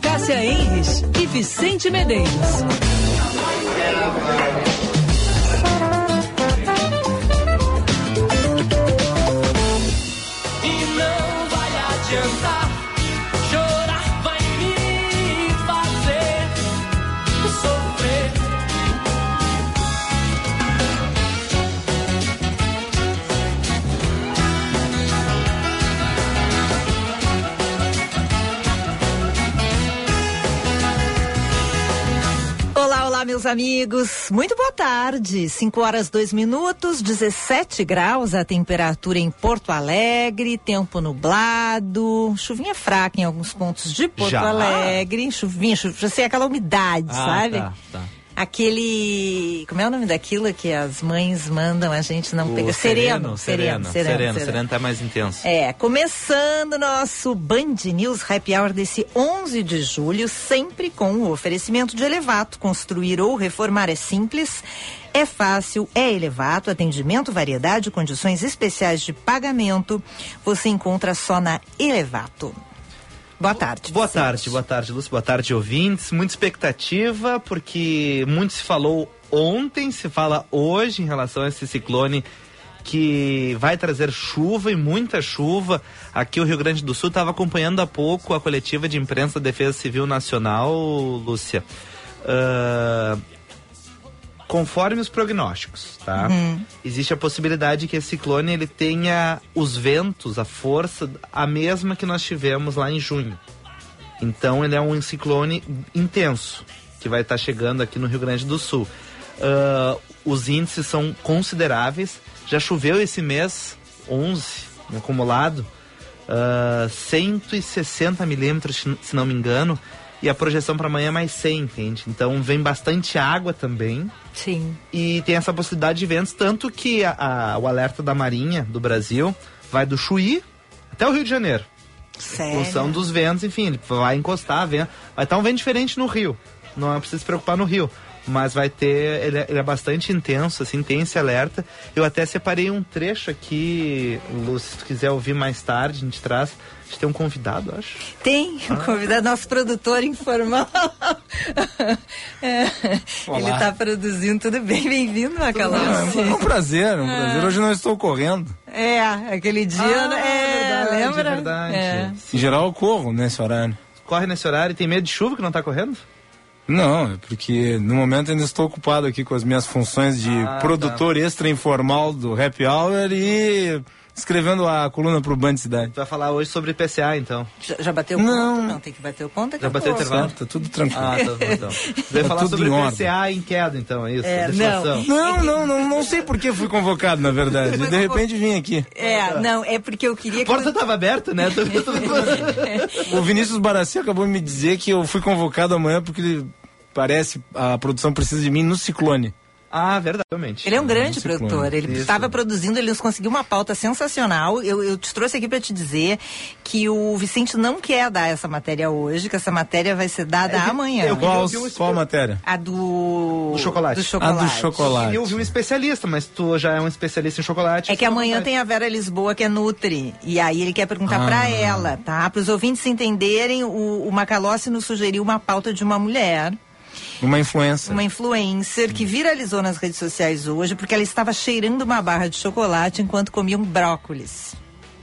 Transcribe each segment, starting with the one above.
Cássia Enres e Vicente Medeiros. Meus amigos. Muito boa tarde. 5 horas 2 minutos, 17 graus a temperatura em Porto Alegre, tempo nublado, chuvinha fraca em alguns pontos de Porto Já? Alegre, chuvinha, chuvinha, sei aquela umidade, Ah, sabe? tá, tá. Aquele, como é o nome daquilo que as mães mandam a gente não O pegar? sereno, sereno, sereno, sereno, sereno. tá mais intenso. É, começando nosso Band News Happy Hour desse 11 de julho, sempre com o oferecimento de Elevato. Construir ou reformar é simples, é fácil, é Elevato. Atendimento, variedade, condições especiais de pagamento. Você encontra só na Elevato. Boa tarde. Boa tarde, boa tarde, Lúcio, boa tarde, ouvintes. Muita expectativa, porque muito se falou ontem, se fala hoje em relação a esse ciclone que vai trazer chuva e muita chuva. Aqui o Rio Grande do Sul estava acompanhando há pouco a coletiva de imprensa da Defesa Civil Nacional, Lúcia. Ah, conforme os prognósticos, tá? Existe a possibilidade que esse ciclone ele tenha os ventos, a força, a mesma que nós tivemos lá em junho. Então ele é um ciclone intenso que vai estar chegando aqui no Rio Grande do Sul. Ah, os índices são consideráveis. Já choveu esse mês 11 no acumulado, ah, 160 milímetros, se não me engano, e a projeção para amanhã é mais 100, entende? Então vem bastante água também Sim. e tem essa possibilidade de ventos, tanto que a- a- o alerta da Marinha do Brasil vai do Chuí até o Rio de Janeiro. Em Sério. função dos ventos, enfim, ele vai encostar, vem, vai estar um vento diferente no rio. Não é preciso se preocupar no rio. Mas vai ter, ele é, ele é bastante intenso, assim, tem esse alerta. Eu até separei um trecho aqui, Lu, se tu quiser ouvir mais tarde, a gente traz. Gente tem um convidado, acho. Tem Ah. um convidado, nosso produtor informal. É, ele está produzindo tudo bem. Bem-vindo, Macalossi. É um prazer, um prazer. Hoje não estou correndo. É, aquele dia, Ah, é, verdade, lembra? verdade. É. Em geral eu corro nesse horário. Corre nesse horário e tem medo de chuva que não tá correndo? Não, é porque no momento ainda estou ocupado aqui com as minhas funções de Ah, produtor extra informal do Happy Hour e escrevendo a coluna pro Band Cidade. Tu vai falar hoje sobre PCA, então. Já, já bateu o Não. ponto? Não, tem que bater o ponto. Já bateu o intervalo? Certo, tudo tranquilo. Ah, tá bom, então. Vai Tá falar tudo sobre em. PCA em queda, então, é isso? É, Deflação. Não, não, não, não sei por que fui convocado, na verdade. De repente vim aqui. É, não, é porque eu queria A que... porta tava aberta, né? O Vinícius Barassi acabou de me dizer que eu fui convocado amanhã porque ele parece a produção precisa de mim no ciclone. Ah, verdade, realmente. Ele é um grande Ciclone. produtor. Ele Isso. estava produzindo, ele nos conseguiu uma pauta sensacional. Eu, eu te trouxe aqui para te dizer que o Vicente não quer dar essa matéria hoje, que essa matéria vai ser dada É amanhã. eu- Qual, vi um qual matéria? A do... Do chocolate. Do A chocolate. do chocolate. Eu ouvi um especialista, mas tu já é um especialista em chocolate. É que amanhã tem a Vera Lisboa, que é Nutri. E aí ele quer perguntar Ah. pra ela, tá? Para os ouvintes entenderem, o, o Macalossi nos sugeriu uma pauta de uma mulher, Uma influência. uma influencer, que viralizou nas redes sociais hoje, porque ela estava cheirando uma barra de chocolate enquanto comia um brócolis.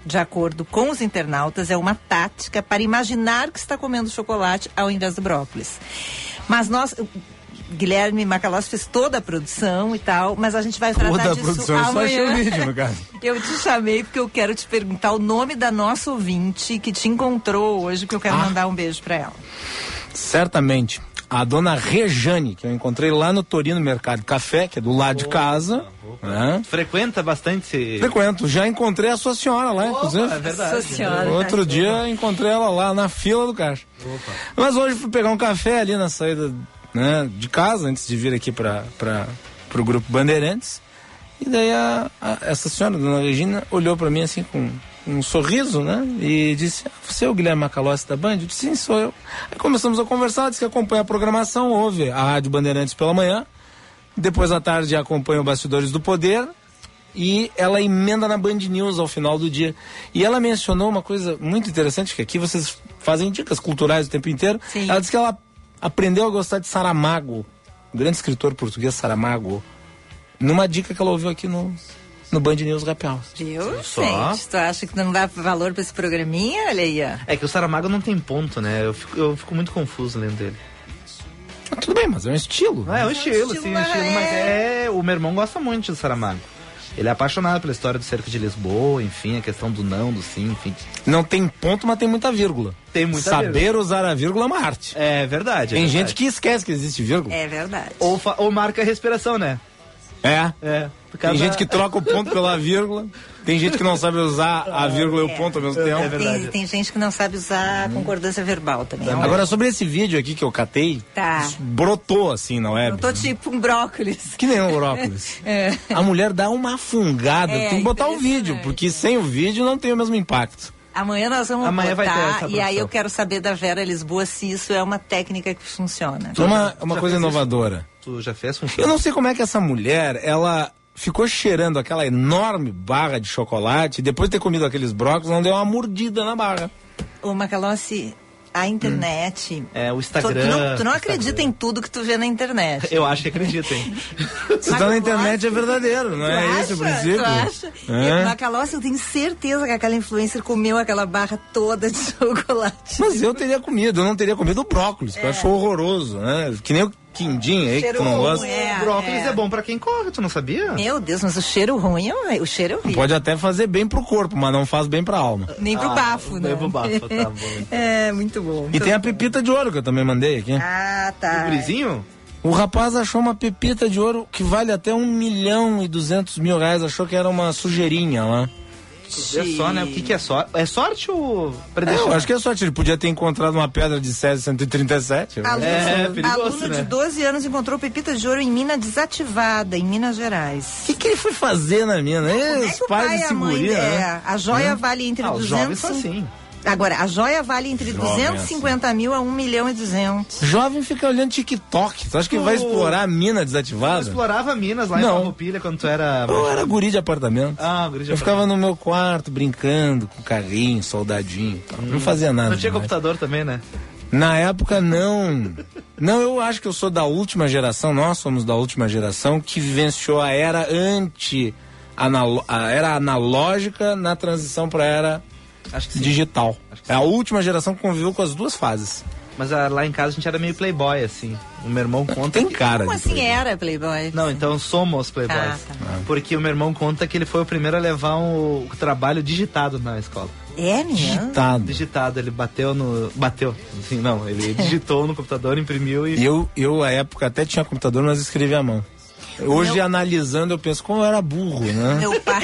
De acordo com os internautas, é uma tática para imaginar que está comendo chocolate ao invés do brócolis. Mas nós. Guilherme Macalossi fez toda a produção e tal, mas a gente vai tratar Toda a disso produção, só achei amanhã. o vídeo, no caso. Eu te chamei porque eu quero te perguntar o nome da nossa ouvinte que te encontrou hoje, porque eu quero Ah. mandar um beijo pra ela. Certamente. A dona Rejane, que eu encontrei lá no Torino Mercado Café, que é do lado de casa. né? Frequenta bastante esse... Frequento. Já encontrei a sua senhora lá, inclusive. é verdade. Senhora. Outro dia encontrei ela lá na fila do caixa. Mas hoje fui pegar um café ali na saída né, de casa, antes de vir aqui para o grupo Bandeirantes. E daí a, a- essa senhora, dona Regina, olhou para mim assim com um sorriso, né? E disse: "Ah, Você é o Guilherme Macalossi da Band? Eu disse: Sim, sou eu. Aí começamos a conversar, disse que acompanha a programação, ouve a Rádio Bandeirantes pela manhã. Depois à tarde acompanha o Bastidores do Poder. E ela emenda na Band News ao final do dia. E ela mencionou uma coisa muito interessante, que aqui vocês fazem dicas culturais o tempo inteiro. Sim. Ela disse que ela aprendeu a gostar de Saramago, o grande escritor português Saramago, numa dica que ela ouviu aqui no, no Band News Hour. Viu, Só. gente? Tu acha que não dá valor pra esse programinha? Olha aí, ó. É que o Saramago não tem ponto, né? Eu fico, eu fico muito confuso lendo ele. Ah, tudo bem, mas é um estilo. Ah, é um estilo, estilo, sim, um mas estilo, mas é- é. O meu irmão gosta muito de Saramago. Ele é apaixonado pela história do cerco de Lisboa, enfim, a questão do não, do sim, enfim. Não tem ponto, mas tem muita vírgula. Tem muita Saber vírgula. usar a vírgula é uma arte. É verdade. é tem verdade. gente que esquece que existe vírgula. É verdade. Ou, ou marca a respiração, né? É. É. por Tem gente que troca o ponto pela vírgula. Tem gente que não sabe usar a vírgula e o ponto ao mesmo tempo. É verdade. Tem, tem gente que não sabe usar a concordância verbal também. Ó, Agora, sobre esse vídeo aqui que eu catei, Tá. brotou assim na web. Eu tô tipo um brócolis. Que nem um brócolis. É. A mulher dá uma fungada. É, Tem que botar o vídeo, porque sem o vídeo não tem o mesmo impacto. Amanhã nós vamos Amanhã vai ter botar essa e aí eu quero saber da Vera Lisboa se isso é uma técnica que funciona. É uma, uma coisa fez isso? inovadora. Tu já fez Eu função? não sei como é que essa mulher, ela ficou cheirando aquela enorme barra de chocolate e depois de ter comido aqueles brócolis, não deu uma mordida na barra. Ô, Macalossi, a internet. É, o Tu, Instagram. tu não, tu não acredita Instagram. em tudo que tu vê na internet. Eu acho que acredito, hein? Se tá na internet é verdadeiro, não Tu é esse o princípio? Tu acha? É. E, Macalossi, eu tenho certeza que aquela influencer comeu aquela barra toda de chocolate. Mas eu teria comido, eu não teria comido o brócolis, que eu acho horroroso, né? Que nem o quindim aí, que tu não Cheiro gosta. ruim, é. Brócolis é. bom pra quem corre, tu não sabia? Meu Deus, mas o cheiro ruim, é- o cheiro é horrível. Pode até fazer bem pro corpo, mas não faz bem pra alma. Nem pro Ah, bafo, né? nem pro bafo, tá bom. É, muito bom. E tem a pepita de ouro que eu também mandei aqui. Ah, tá. O gurizinho? O rapaz achou uma pepita de ouro que vale até um milhão e duzentos mil reais. Achou que era uma sujeirinha lá. Vê só, né? O que, que é sorte? É sorte ou É, eu acho que é sorte. Ele podia ter encontrado uma pedra de Césio 137. Aluno, É, perigoso, aluno né? de 12 anos encontrou pepita de ouro em mina desativada, em Minas Gerais. O que, que ele foi fazer na mina? Ei, é os pais e a mãe. seguria, é, né? a joia vale entre Ah, os jovens 200. são assim. Agora, a joia vale entre Jovem, 250 mil a 1 milhão e 200. Jovem fica olhando TikTok. Tu acha que vai Tu- explorar a mina Tu desativada? explorava Minas lá em Não. Farroupilha quando tu era... Eu era guri de apartamento. Ah, guri de Eu ficava no meu quarto brincando com carrinho, soldadinho. tal. Não fazia nada. Não tinha demais. computador também, né? Na época, não. Não, eu acho que eu sou da última geração, nós somos da última geração que vivenciou a era anti. analo- a era analógica na transição para a era Acho que sim. digital. Acho que É a última geração que conviveu com as duas fases. Mas ah, lá em casa a gente era meio playboy, assim. O meu irmão conta... Tem cara Como assim playboy. era, Playboy? Não, então somos playboys. Ah, tá. Porque o meu irmão conta que ele foi o primeiro a levar um, o trabalho digitado na escola. É, menino? Digitado. Digitado, ele bateu no... Bateu, assim, não. Ele digitou no computador, imprimiu e... E eu, eu, à época, até tinha computador, mas escrevia à mão. Hoje, analisando, eu penso, como eu era burro, né? Meu pai,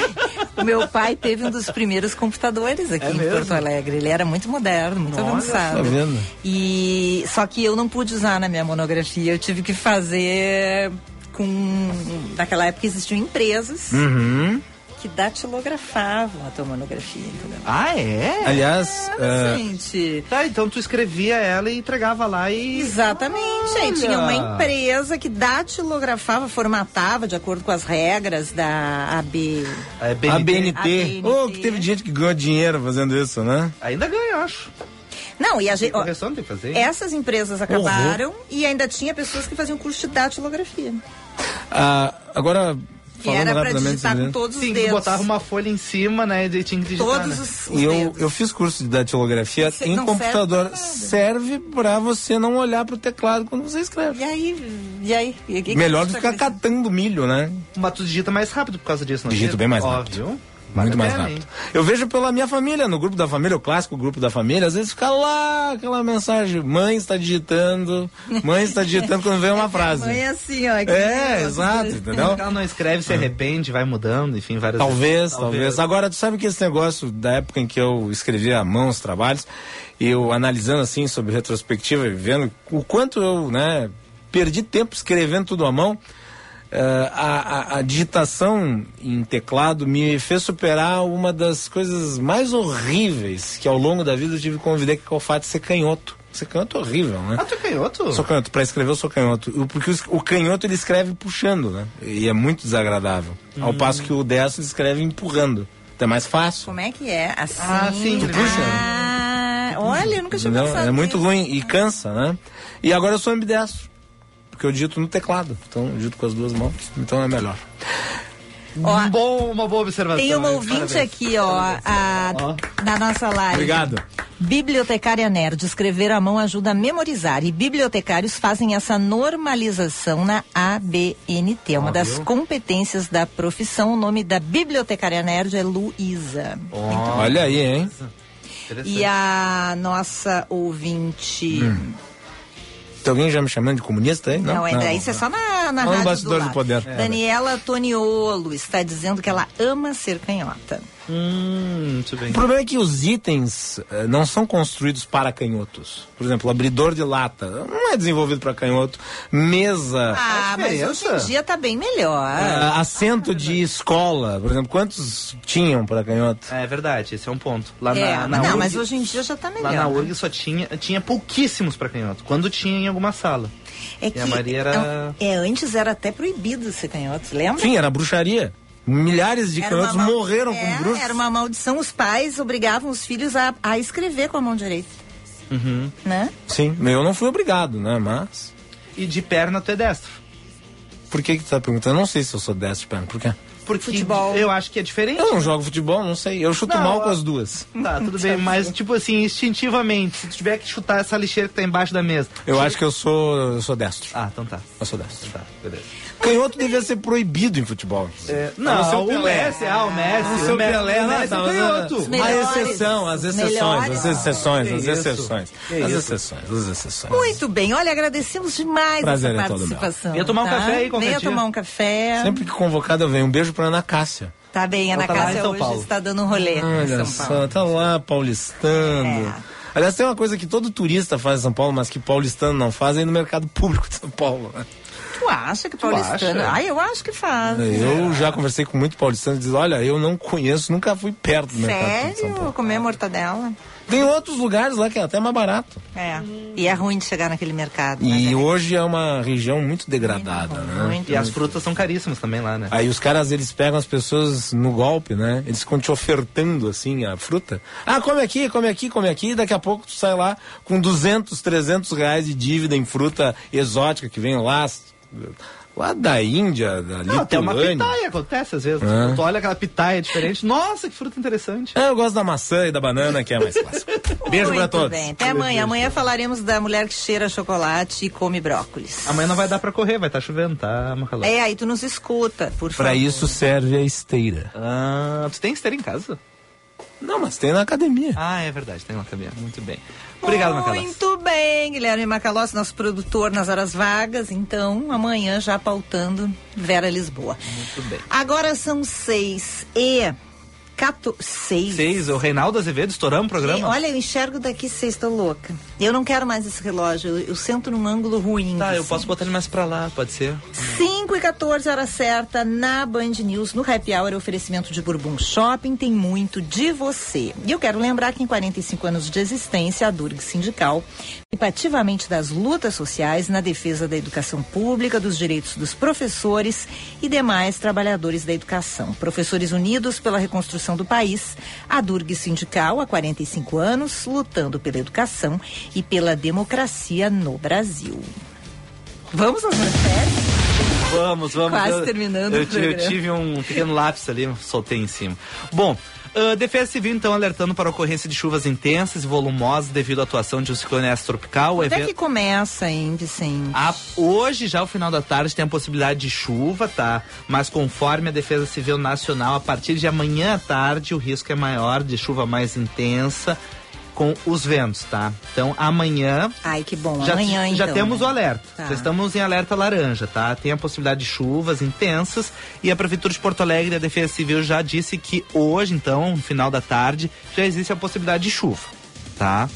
o meu pai teve um dos primeiros computadores aqui É em mesmo? Porto Alegre. Ele era muito moderno, muito Olha, avançado. tá vendo? E só que eu não pude usar na minha monografia. Eu tive que fazer com naquela época existiam empresas Uhum. Que datilografavam a tua monografia, entendeu? Ah, é? Aliás, Ah, é, gente. Tá, então tu escrevia ela e entregava lá e... Exatamente. Aí tinha uma empresa que datilografava, formatava de acordo com as regras da AB. A BNT. BNT. A BNT. Oh, que teve gente que ganhou dinheiro fazendo isso, né? Ainda ganha, eu acho. Não, e a gente. ó, Correção tem que fazer. Essas empresas acabaram e ainda tinha pessoas que faziam curso de datilografia. Ah, agora, Que falando era pra digitar com todos os Sim, dedos. tu botava uma folha em cima, né? E tinha que digitar, Todos né? os, os E eu, dedos. eu fiz curso de datilografia Você em computador. serve pra você não olhar pro teclado quando você escreve. E aí? E aí? E que Melhor do que ficar catando milho, né? Mas tu digita mais rápido por causa disso, não Digito digita? bem mais Óbvio. rápido. Vale Muito mais rápido. Eu vejo pela minha família, no grupo da família, o clássico grupo da família, às vezes fica lá aquela mensagem: mãe está digitando, mãe está digitando quando vem uma frase. Mãe é assim, ó. É, exato, entendeu? Ela não escreve, se arrepende, vai mudando, enfim, várias Talvez, vezes. talvez, Agora, tu sabe que esse negócio da época em que eu escrevia à mão os trabalhos, eu analisando assim sobre retrospectiva e vendo o quanto eu, né, perdi tempo escrevendo tudo à mão, a, a- a digitação em teclado me fez superar uma das coisas mais horríveis que ao longo da vida eu tive que conviver, que é o fato de ser canhoto. Ser canhoto é horrível, né? Ah, tu é canhoto? Sou canhoto, pra escrever eu sou canhoto. Porque os- o canhoto ele escreve puxando, né? E é muito desagradável. Ao passo que o destro escreve empurrando. Então é mais fácil. Como é que é? Assim. Ah, sim, Tu puxa? Ah, Olha, eu nunca tinha pensado É muito ruim e cansa, né? E agora eu sou ambidestro. Porque eu digito no teclado. Então eu digito com as duas mãos. Então é melhor. Ó, Um bom, uma boa observação. Tem uma ouvinte Parabéns. aqui, ó, a, na nossa live. Obrigado. Bibliotecária Nerd, escrever à mão ajuda a memorizar e bibliotecários fazem essa normalização na ABNT, é uma das competências da profissão. O nome da bibliotecária Nerd é Luísa. Ó, Olha aí, hein? interessante. E a nossa ouvinte. Hum. Tem alguém já me chamando de comunista aí? Não, ainda isso é só na, na o rádio do do lado. poder. Daniela Toniolo está dizendo que ela ama ser canhota. Hum, muito bem. O problema é que os itens eh, não são construídos para canhotos. Por exemplo, abridor de lata não é desenvolvido para canhoto. Mesa, Ah, mas hoje em dia tá bem melhor. ah, assento de escola, por exemplo, quantos tinham para canhoto? É verdade, esse é um ponto. Lá É, na, mas na não, URG, mas hoje em dia já tá melhor. Lá na URG só tinha, tinha pouquíssimos para canhoto. Quando tinha em alguma sala. É que a Maria era- é, antes era até proibido ser canhoto, lembra? Sim, era bruxaria. Milhares de Era canhotos mal- morreram é, com bruxos. Era uma maldição. Os pais obrigavam os filhos a, a escrever com a mão direita. Uhum. Né? Sim, eu não fui obrigado, né? Mas. E de perna tu é destro. Por que que tu tá perguntando? Eu não sei se eu sou destro de perna. Por quê? Porque Futebol. eu acho que é diferente. Eu não jogo futebol, não sei. Eu chuto Não, mal com as duas. Tá, tudo bem, mas tipo assim, instintivamente, se tu tiver que chutar essa lixeira que tá embaixo da mesa. Eu acho que eu sou, eu sou destro. Ah, então tá. Eu sou destro. Tá, beleza. Canhoto devia ser proibido em futebol. É, não não, o. Messi, ah, o Messi. Não ser o Me- Pelé, o não, Messi é canhoto. A exceção, as exceções, melhores. as exceções, as exceções. As exceções, as exceções. Muito bem, olha, agradecemos demais Prazer essa é participação. Venha tomar um tá? café aí qualquer Venha tomar um café. Sempre que convocado eu venho. Um beijo pra Ana Cássia. Tá bem, Ana tá em Cássia hoje Paulo. está dando um rolê em Olha São Paulo. só, tá lá paulistando. É. Aliás, tem uma coisa que todo turista faz em São Paulo, mas que paulistano não faz, é ir no mercado público de São Paulo. Né? Tu acha que paulistano? acha? Ai, eu acho que faz. Eu já conversei com muito paulistano e diz, olha, eu não conheço, nunca fui perto do mercado Sério? Comer mortadela? Tem outros lugares lá que é até mais barato. É. E é ruim de chegar naquele mercado. mas E hoje é uma região muito degradada, né? muito. E as frutas são caríssimas também lá, né? Aí os caras, eles pegam as pessoas no golpe, né? Eles ficam te ofertando, assim, a fruta. Ah, come aqui, come aqui, come aqui. E daqui a pouco tu sai lá com 200, 300 reais de dívida em fruta exótica que vem lá, lá da Índia, da Não, até uma Lituânia. pitaia acontece às vezes. É. Tu olha aquela pitaia diferente. Nossa, que fruta interessante. É, eu gosto da maçã e da banana, que é mais clássico. Beijo Muito pra todos. bem. Até amanhã. Amanhã falaremos da mulher que cheira chocolate e come brócolis. Amanhã não vai dar pra correr, vai estar chovendo, tá, Macalão? É, aí tu nos escuta, por favor. Pra isso serve a esteira. Ah, tu tem esteira em casa? Não, mas tem na academia. Ah, é verdade, tem uma cabine. Muito bem. Obrigado, Macalós. Muito bem, Guilherme Macalossi, nosso produtor nas horas vagas. Então, amanhã já pautando Vera Lisboa. Muito bem. Agora são seis e... Cato... Seis. Seis, o Reinaldo Azevedo, estouramos o programa? Olha, eu enxergo daqui seis, tô louca. Eu não quero mais esse relógio, eu, eu sento num ângulo ruim. Tá, eu assim. posso botar ele mais pra lá, pode ser? 5 e 14, hora certa, na Band News, no Happy Hour, oferecimento de Bourbon Shopping, tem muito de você. E eu quero lembrar que em 45 anos de existência, a Durg Sindical participa ativamente das lutas sociais na defesa da educação pública, dos direitos dos professores e demais trabalhadores da educação. Professores Unidos pela Reconstrução do País, a Durg Sindical, há 45 anos, lutando pela educação e pela democracia no Brasil. Vamos às manchetes? Vamos, vamos. Quase eu, terminando eu, o ti- eu programa. tive um pequeno lápis ali, soltei em cima. Bom, a Defesa Civil então alertando para a ocorrência de chuvas intensas e volumosas devido à atuação de um ciclone extratropical. O Até evento- que começa, hein, Vicente? A- hoje, já ao final da tarde, tem a possibilidade de chuva, tá? Mas conforme a Defesa Civil Nacional, a partir de amanhã à tarde, o risco é maior de chuva mais intensa com os ventos, tá? Então, amanhã Ai, que bom. já, Amanhã, já então. temos né? o alerta. Tá. Já estamos em alerta laranja, tá? Tem a possibilidade de chuvas intensas e a Prefeitura de Porto Alegre e a Defesa Civil já disse que hoje, então, no final da tarde, já existe a possibilidade de chuva, tá?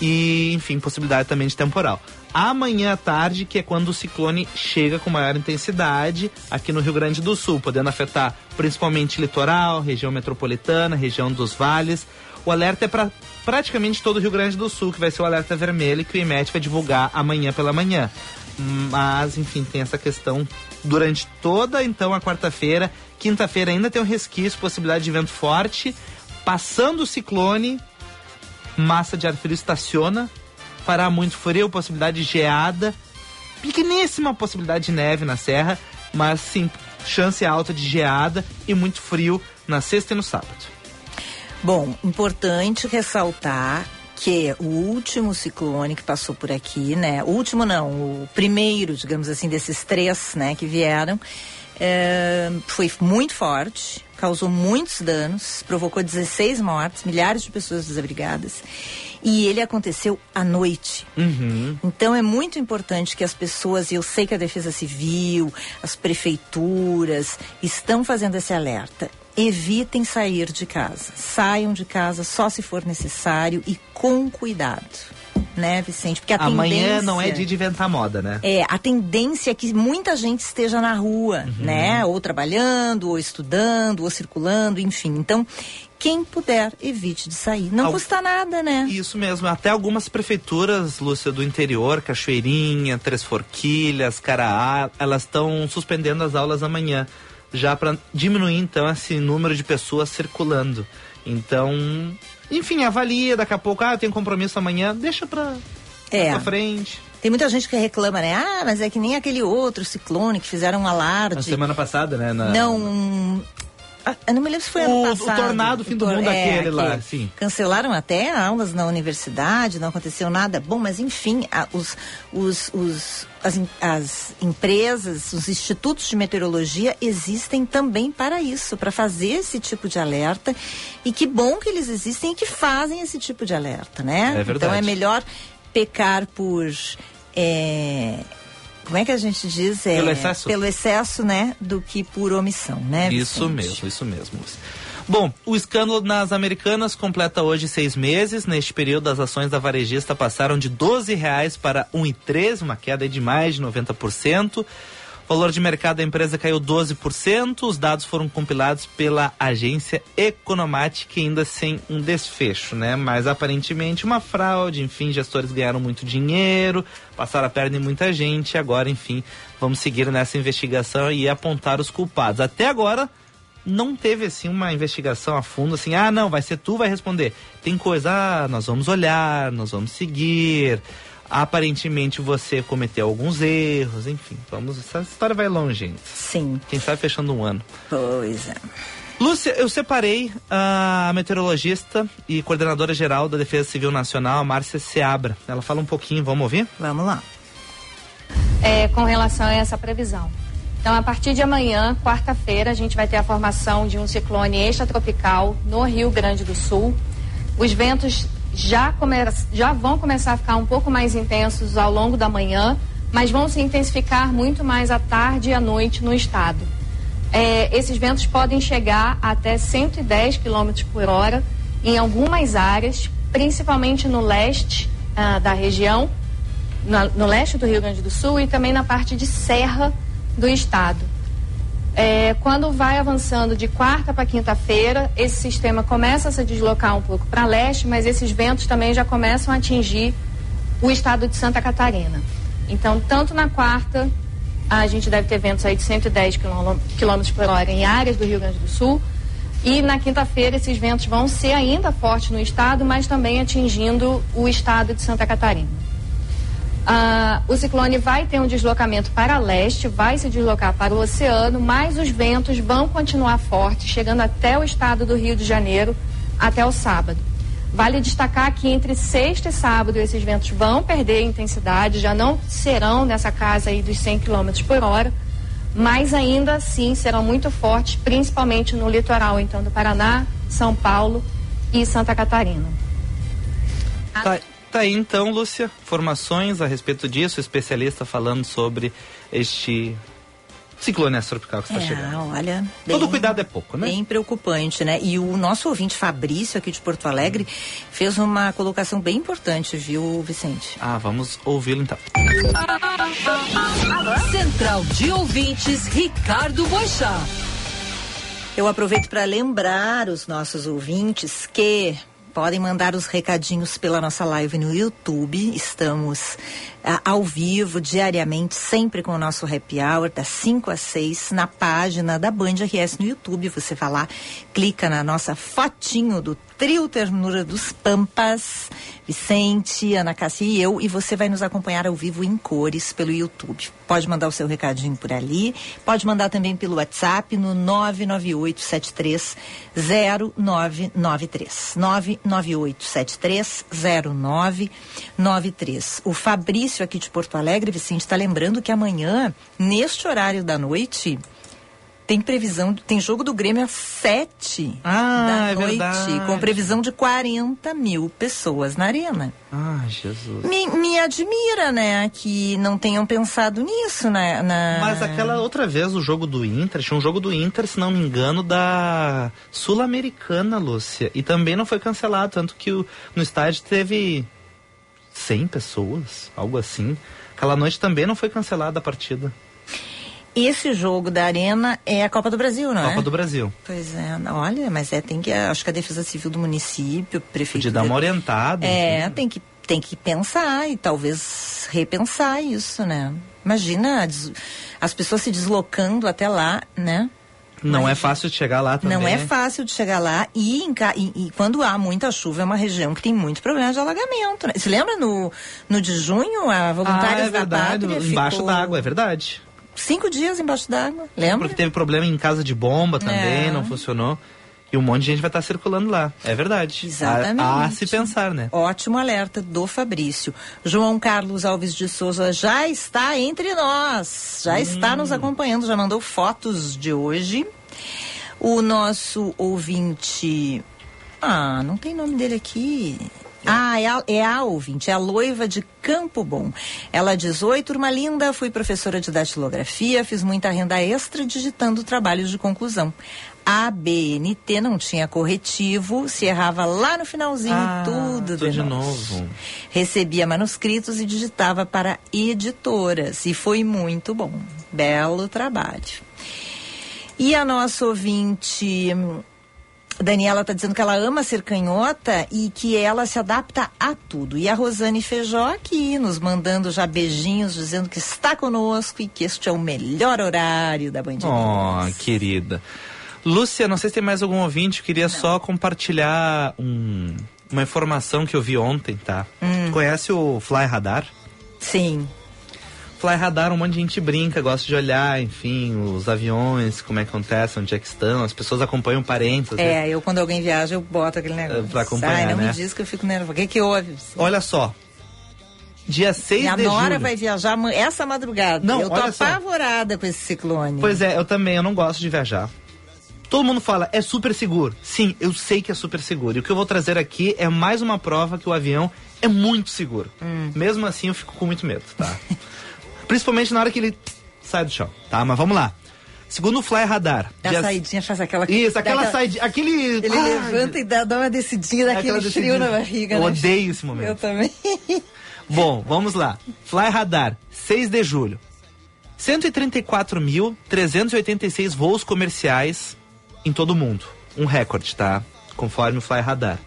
E, enfim, possibilidade também de temporal. Amanhã à tarde, que é quando o ciclone chega com maior intensidade aqui no Rio Grande do Sul, podendo afetar principalmente litoral, região metropolitana, região dos vales. O alerta é para praticamente todo o Rio Grande do Sul, que vai ser o alerta vermelho que o IMET vai divulgar amanhã pela manhã. Mas, enfim, tem essa questão durante toda então a quarta-feira. Quinta-feira ainda tem um resquício, possibilidade de vento forte. Passando o ciclone, massa de ar frio estaciona, fará muito frio, possibilidade de geada, pequeníssima possibilidade de neve na serra, mas sim, chance alta de geada e muito frio na sexta e no sábado. Bom, importante ressaltar que o último ciclone que passou por aqui, né? O último não, o primeiro, digamos assim, desses três, né, que vieram, é, foi muito forte, causou muitos danos, provocou 16 mortes, milhares de pessoas desabrigadas. E ele aconteceu à noite. Uhum. Então é muito importante que as pessoas, e eu sei que a Defesa Civil, as prefeituras estão fazendo esse alerta. Evitem sair de casa. Saiam de casa só se for necessário e com cuidado. Né, Vicente? Porque a Amanhã tendência... não é dia de inventar moda, né? É, a tendência é que muita gente esteja na rua, né? Ou trabalhando, ou estudando, ou circulando, enfim. Então, quem puder, evite de sair. Não Al- custa nada, né? Isso mesmo, até algumas prefeituras, Lúcia, do interior, Cachoeirinha, Três Forquilhas, Caraá, elas estão suspendendo as aulas amanhã, já para diminuir então esse número de pessoas circulando. Então, enfim, avalia daqui a pouco, ah, eu tenho compromisso amanhã, deixa pra, É. pra frente. Tem muita gente que reclama, né? Ah, mas é que nem aquele outro ciclone que fizeram um Na alarde. semana passada, né? na- Não. Um- ah, Eu não me lembro se foi O- ano o passado. tornado, fim do tor- mundo, é, aquele lá, sim. Cancelaram até aulas na universidade, não aconteceu nada. Bom, mas enfim, a- os, os, os, as, as empresas, os institutos de meteorologia existem também para isso, para fazer esse tipo de alerta. E que bom que eles existem e que fazem esse tipo de alerta, né? É verdade. Então é melhor pecar por. é, como é que a gente diz? É, Pelo excesso. Pelo excesso, né? Do que por omissão, né? Isso Vicente? mesmo, isso mesmo. Bom, o escândalo nas Americanas completa hoje seis meses. Neste período, as ações da varejista passaram de 12 reais para R$ 1,13, uma queda de mais de 90%. O valor de mercado da empresa caiu 12%. Os dados foram compilados pela agência Economatic, ainda sem um desfecho, né? Mas aparentemente uma fraude, enfim, gestores ganharam muito dinheiro, passaram a perna em muita gente. Agora, enfim, vamos seguir nessa investigação e apontar os culpados. Até agora, não teve assim uma investigação a fundo, assim, ah, não, vai ser tu, vai responder. Tem coisa, ah, nós vamos olhar, nós vamos seguir. Aparentemente você cometeu alguns erros, enfim, vamos, essa história vai longe, gente. Sim, Quem sabe fechando um ano. pois é. Lúcia, eu separei a meteorologista e coordenadora geral da Defesa Civil Nacional, a Márcia Seabra. Ela fala um pouquinho, vamos ouvir? Vamos lá. é, com relação a essa previsão. Então, a partir de amanhã, quarta-feira, a gente vai ter a formação de um ciclone extratropical no Rio Grande do Sul. Os ventos já, come já vão começar a ficar um pouco mais intensos ao longo da manhã, mas vão se intensificar muito mais à tarde e à noite no estado. É, esses ventos podem chegar até 110 km por hora em algumas áreas, principalmente no leste ah, da região, no leste do Rio Grande do Sul e também na parte de serra do estado. É, quando vai avançando de quarta para quinta-feira, esse sistema começa a se deslocar um pouco para leste, mas esses ventos também já começam a atingir o estado de Santa Catarina. Então, tanto na quarta, a gente deve ter ventos aí de 110 quilômetros quilômetros por hora em áreas do Rio Grande do Sul. E na quinta-feira, esses ventos vão ser ainda fortes no estado, mas também atingindo o estado de Santa Catarina. Ah, o ciclone vai ter um deslocamento para leste, vai se deslocar para o oceano, mas os ventos vão continuar fortes, chegando até o estado do Rio de Janeiro até o sábado. Vale destacar que entre sexta e sábado esses ventos vão perder intensidade, já não serão nessa casa aí dos 100 km por hora, mas ainda assim serão muito fortes, principalmente no litoral então do Paraná, São Paulo e Santa Catarina. Tá, tá aí então, Lúcia, informações a respeito disso, especialista falando sobre este ciclone extratropical que está É, chegando. olha. Todo bem- cuidado é pouco, né? Bem preocupante, né? E o nosso ouvinte Fabrício, aqui de Porto Alegre, fez uma colocação bem importante, viu, Vicente? Ah, vamos ouvi-lo então. Central de Ouvintes, Ricardo Boixá. Eu aproveito para lembrar os nossos ouvintes que podem mandar os recadinhos pela nossa live no YouTube. Estamos ao vivo, diariamente, sempre com o nosso happy hour, das 5 às 6, na página da Band RS no YouTube. Você vai lá, clica na nossa fotinho do trio Ternura dos Pampas, Vicente, Ana Cássia e eu, e você vai nos acompanhar ao vivo em cores pelo YouTube. Pode mandar o seu recadinho por ali, pode mandar também pelo WhatsApp no 99873 0993. 99873 0993. O Fabrício aqui de Porto Alegre, Vicente, está lembrando que amanhã, neste horário da noite, tem previsão, tem jogo do Grêmio às 7 Ah, da é noite, com previsão de 40 mil pessoas na arena. Ah, Jesus. Me, me admira, né, que não tenham pensado nisso, né? Na... Mas aquela outra vez, o jogo do Inter, tinha um jogo do Inter, se não me engano, da Sul-Americana, Lúcia. E também não foi cancelado, tanto que o- no estádio teve 100 pessoas, algo assim. Aquela noite também não foi cancelada a partida. Esse jogo da arena é a Copa do Brasil, não Copa é? do Brasil. Pois é, olha, mas é, tem que, acho que a Defesa Civil do município, Podia prefeitura... dar uma orientada. É, tem que, tem que pensar e talvez repensar isso, né? Imagina as pessoas se deslocando até lá, né? Não é Imagina. fácil de chegar lá também. Não é fácil de chegar lá e, em e- e quando há muita chuva é uma região que tem muito problema de alagamento. Né? Se lembra no, no de junho, a Ah, Voluntárias é verdade, da Pátria embaixo ficou d'água, é verdade. Cinco dias embaixo d'água, lembra? Porque teve problema em casa de bomba também, É. não funcionou. E um monte de gente vai estar circulando lá. É verdade. Exatamente. Há a se pensar, né? Ótimo alerta do Fabrício. João Carlos Alves de Souza já está entre nós, já está nos acompanhando, já mandou fotos de hoje. O nosso ouvinte. Ah, não tem nome dele aqui. Ah, é a, é a ouvinte, é a loiva de Campo Bom. Ela diz: Oi, turma linda, fui professora de datilografia, fiz muita renda extra digitando trabalhos de conclusão. A BNT não tinha corretivo, se errava lá no finalzinho, Ah, tudo tudo de novo. novo. Recebia manuscritos e digitava para editoras. E foi muito bom. Belo trabalho. E a nossa ouvinte. Daniela está dizendo que ela ama ser canhota e que ela se adapta a tudo. E a Rosane Feijó aqui, nos mandando já beijinhos, dizendo que está conosco e que este é o melhor horário da Band Oh, querida. Lúcia, não sei se tem mais algum ouvinte, queria só compartilhar um- uma informação que eu vi ontem, tá? Hum. Conhece o Fly Radar? Sim. Fly Radar, um monte de gente brinca, gosta de olhar, enfim, os aviões, como é que acontece, onde é que estão, as pessoas acompanham parentes. vezes. É, eu quando alguém viaja, eu boto aquele negócio. pra acompanhar, Ai, não né? me diz que eu fico nervosa. O que que houve? Olha só, dia 6 Minha de nora julho... vai viajar essa madrugada. Não, eu tô olha só. apavorada com esse ciclone. Pois é, eu também, eu não gosto de viajar. Todo mundo fala, é super seguro. Sim, eu sei que é super seguro. E o que eu vou trazer aqui é mais uma prova que o avião é muito seguro. Hum. Mesmo assim, eu fico com muito medo, tá? Principalmente na hora que ele sai do chão, tá? Mas vamos lá. Segundo o Fly Radar. A dia- saidinha faz aquela. Isso, aquela saidinha, aquele... Ele Ai, levanta e dá, dá uma descidinha daquele aquela frio na barriga, Eu né? odeio esse momento. Eu também. Bom, vamos lá. Fly Radar, 6 de julho. 134.386 voos comerciais em todo o mundo. Um recorde, tá? Conforme o Fly Radar.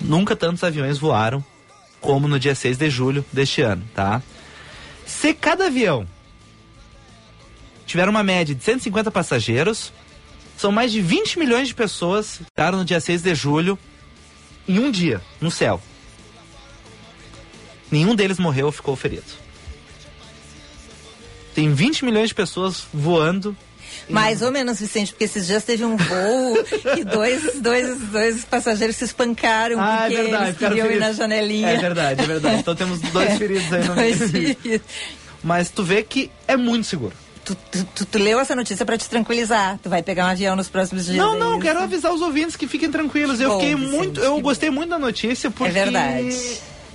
Nunca tantos aviões voaram como no dia 6 de julho deste ano, tá? Se cada avião tiver uma média de 150 passageiros, são mais de 20 milhões de pessoas que ficaram no dia 6 de julho em um dia, no céu. Nenhum deles morreu ou ficou ferido. Tem 20 milhões de pessoas voando. Mais ou menos, Vicente, porque esses dias teve um voo e dois, dois, dois passageiros se espancaram Ah, é porque verdade. eles queriam ir na janelinha. É verdade, é verdade. Então temos dois feridos aí no Dois meio. feridos. Mas tu vê que é muito seguro. Tu, tu, tu- tu leu essa notícia pra te tranquilizar. Tu vai pegar um avião nos próximos dias. Não, é não, quero avisar os ouvintes que fiquem tranquilos. Eu Bom, fiquei Vicente, muito, eu que gostei muito da notícia porque É verdade.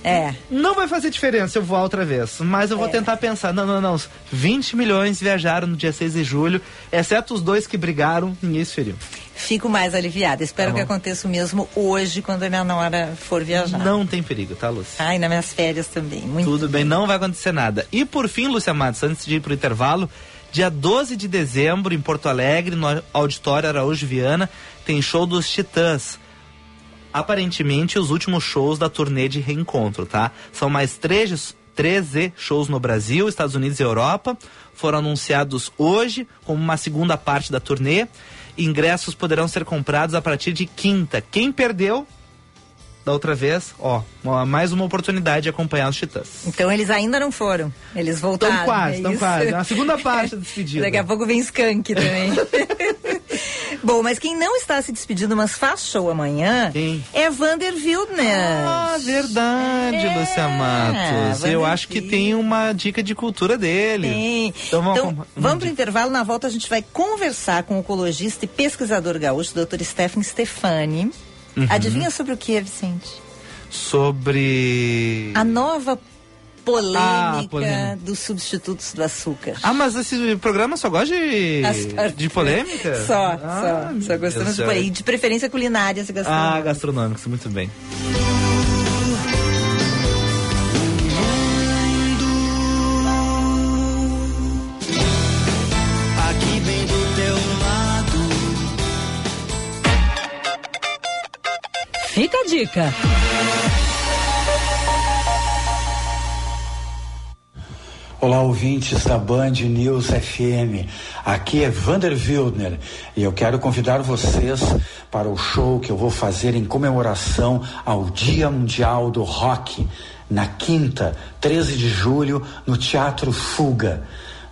É. Não vai fazer diferença eu voar outra vez, mas eu vou É. tentar pensar. Não, não, não. 20 milhões viajaram no dia 6 de julho, exceto os dois que brigaram, ninguém se feriu. Fico mais aliviada. Espero Tá que aconteça o mesmo hoje, quando a minha nora for viajar. Não tem perigo, tá, Lúcia? Ai, nas minhas férias também. Muito Tudo bem, não vai acontecer nada. E por fim, Lúcia Matos, antes de ir pro intervalo, dia 12 de dezembro, em Porto Alegre, no Auditório Araújo Viana, tem show dos Titãs. Aparentemente, os últimos shows da turnê de reencontro, tá? São mais três, 13 shows no Brasil, Estados Unidos e Europa. Foram anunciados hoje como uma segunda parte da turnê. Ingressos poderão ser comprados a partir de quinta. Quem perdeu da outra vez, ó, mais uma oportunidade de acompanhar os Titãs. Então eles ainda não foram, eles voltaram. Estão quase, estão é quase. A segunda parte da despedida. Daqui a pouco vem Skank também. Bom, mas quem não está se despedindo, mas faz show amanhã, Quem? é Vander Wildner. Ah, verdade, é, Lúcia Matos. Vander Eu acho que tem uma dica de cultura dele. Tem. Então vamos, então, vamos para o intervalo. Na volta a gente vai conversar com o ecologista e pesquisador gaúcho, Dr. Stephen Stefani. Uhum. Adivinha sobre o que, Vicente? Sobre. A nova polêmica, ah, polêmica, dos substitutos do açúcar. Ah, mas esse programa só gosta de, de polêmica? Só, ah, só. Só gostamos de polêmica. De preferência culinária, se Ah, gastronômicos, muito bem. Fica a dica. Olá, ouvintes da Band News FM. Aqui é Vander Wildner e eu quero convidar vocês para o show que eu vou fazer em comemoração ao Dia Mundial do Rock, na quinta, 13 de julho, no Teatro Fuga.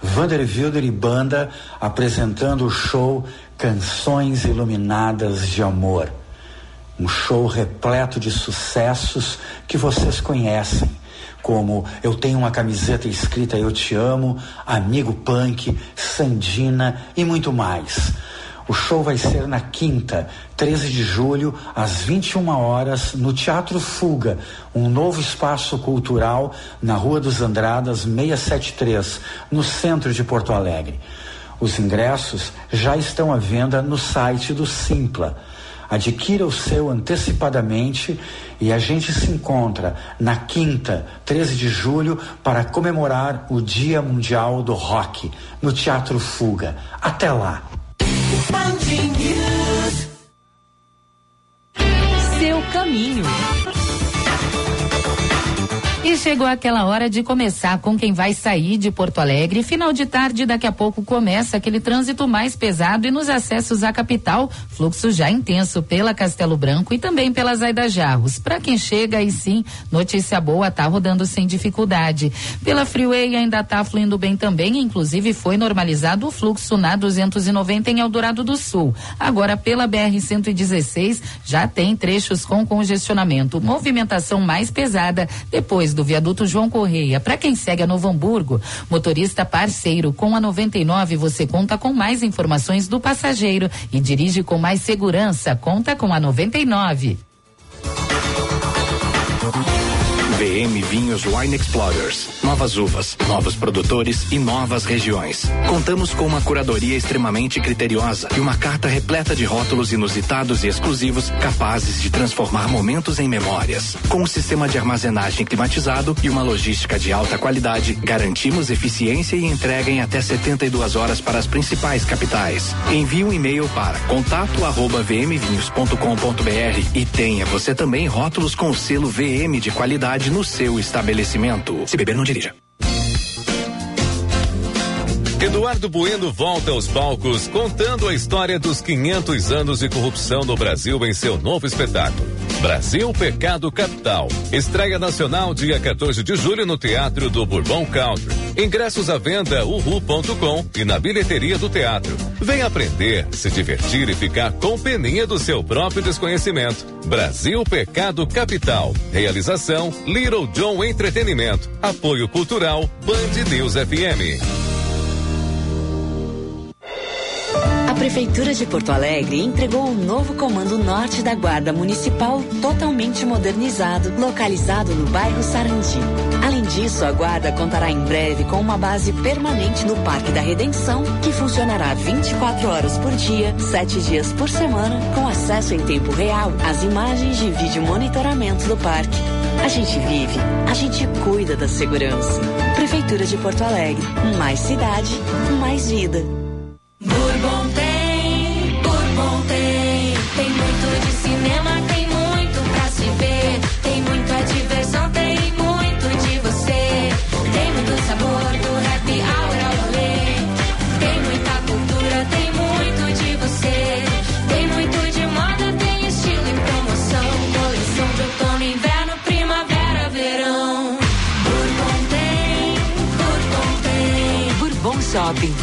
Vander Wildner e banda apresentando o show Canções Iluminadas de Amor. Um show repleto de sucessos que vocês conhecem, como Eu Tenho uma Camiseta Escrita Eu Te Amo, Amigo Punk, Sandina e muito mais. O show vai ser na quinta, 13 de julho, às 21 horas, no Teatro Fuga, um novo espaço cultural na Rua dos Andradas 673, no centro de Porto Alegre. Os ingressos já estão à venda no site do Simpla adquira o seu antecipadamente e a gente se encontra na quinta, 13 de julho, para comemorar o Dia Mundial do Rock no Teatro Fuga. Até lá! Seu caminho. E chegou aquela hora de começar com quem vai sair de Porto Alegre. Final de tarde, daqui a pouco começa aquele trânsito mais pesado e nos acessos à capital, fluxo já intenso pela Castelo Branco e também pelas Aida Jarros. Para quem chega aí sim, notícia boa, tá rodando sem dificuldade. Pela Freeway ainda tá fluindo bem também, inclusive foi normalizado o fluxo na 290 em Eldorado do Sul. Agora pela BR 116 já tem trechos com congestionamento, movimentação mais pesada depois do viaduto João Correia. Para quem segue a Novo Hamburgo, motorista parceiro com a 99, você conta com mais informações do passageiro e dirige com mais segurança. Conta com a 99. VM Vinhos Wine Explorers. Novas uvas, novos produtores e novas regiões. Contamos com uma curadoria extremamente criteriosa e uma carta repleta de rótulos inusitados e exclusivos capazes de transformar momentos em memórias. Com um sistema de armazenagem climatizado e uma logística de alta qualidade, garantimos eficiência e entrega em até 72 horas para as principais capitais. Envie um e-mail para contato@vmvinhos.com.br e tenha você também rótulos com o selo VM de qualidade no seu estabelecimento. Se beber, não dirija. Eduardo Bueno volta aos palcos contando a história dos 500 anos de corrupção no Brasil em seu novo espetáculo. Brasil Pecado Capital. Estreia nacional dia 14 de julho no Teatro do Bourbon Country. Ingressos à venda uhu.com e na bilheteria do teatro. Vem aprender, se divertir e ficar com peninha do seu próprio desconhecimento. Brasil Pecado Capital. Realização Little John Entretenimento. Apoio Cultural Band News FM. Prefeitura de Porto Alegre entregou o novo Comando Norte da Guarda Municipal totalmente modernizado, localizado no bairro Sarandi. Além disso, a Guarda contará em breve com uma base permanente no Parque da Redenção, que funcionará 24 horas por dia, 7 dias por semana, com acesso em tempo real às imagens de vídeo monitoramento do parque. A gente vive, a gente cuida da segurança. Prefeitura de Porto Alegre. Mais cidade, mais vida.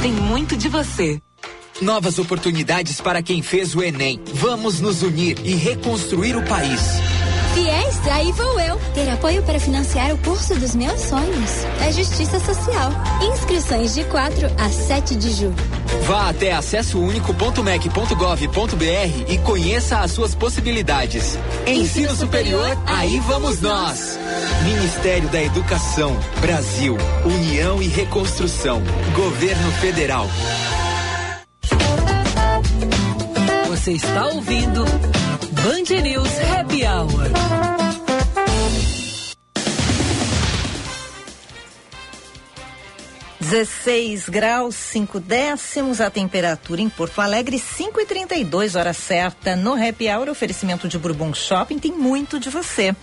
Tem muito de você. Novas oportunidades para quem fez o Enem. Vamos nos unir e reconstruir o país. Fiéis, aí vou eu. Ter apoio para financiar o curso dos meus sonhos. É Justiça Social. Inscrições de 4 a 7 de julho. Vá até acessounico.mec.gov.br e conheça as suas possibilidades. Ensino, superior, aí vamos nós. Ministério da Educação, Brasil, União e Reconstrução, Governo Federal. Você está ouvindo Band News Happy Hour. Dezesseis graus, cinco décimos, a temperatura em Porto Alegre, cinco e trinta e dois, hora certa, no Happy Hour, oferecimento de Bourbon Shopping, tem muito de você.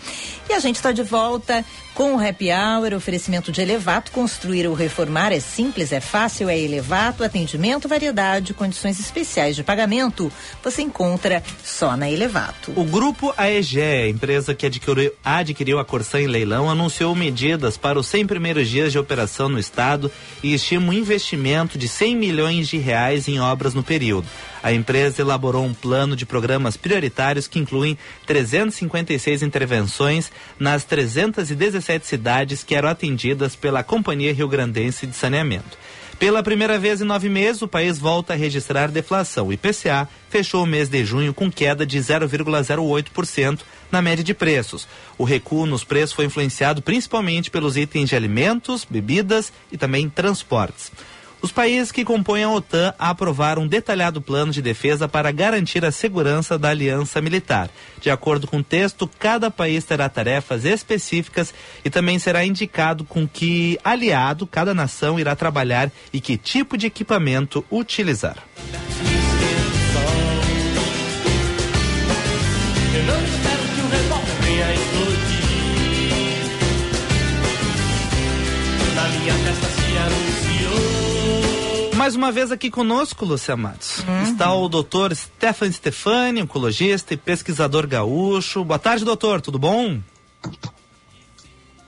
E a gente está de volta com o Happy Hour, oferecimento de Elevato, construir ou reformar é simples, é fácil, é Elevato, atendimento, variedade, condições especiais de pagamento, você encontra só na Elevato. O grupo AEGE, empresa que adquiriu, adquiriu a Corsã em leilão, anunciou medidas para os 100 primeiros dias de operação no estado e estima um investimento de 100 milhões de reais em obras no período. A empresa elaborou um plano de programas prioritários que incluem 356 intervenções nas 317 cidades que eram atendidas pela Companhia Rio Grandense de Saneamento. Pela primeira vez em nove meses, o país volta a registrar deflação. O IPCA fechou o mês de junho com queda de 0,08% na média de preços. O recuo nos preços foi influenciado principalmente pelos itens de alimentos, bebidas e também transportes. Os países que compõem a OTAN aprovaram um detalhado plano de defesa para garantir a segurança da aliança militar. De acordo com o texto, cada país terá tarefas específicas e também será indicado com que aliado cada nação irá trabalhar e que tipo de equipamento utilizar. Eu Mais uma vez aqui conosco, Lúcia Matos, uhum. está o doutor Stefan Stefani, oncologista e pesquisador gaúcho. Boa tarde, doutor, tudo bom?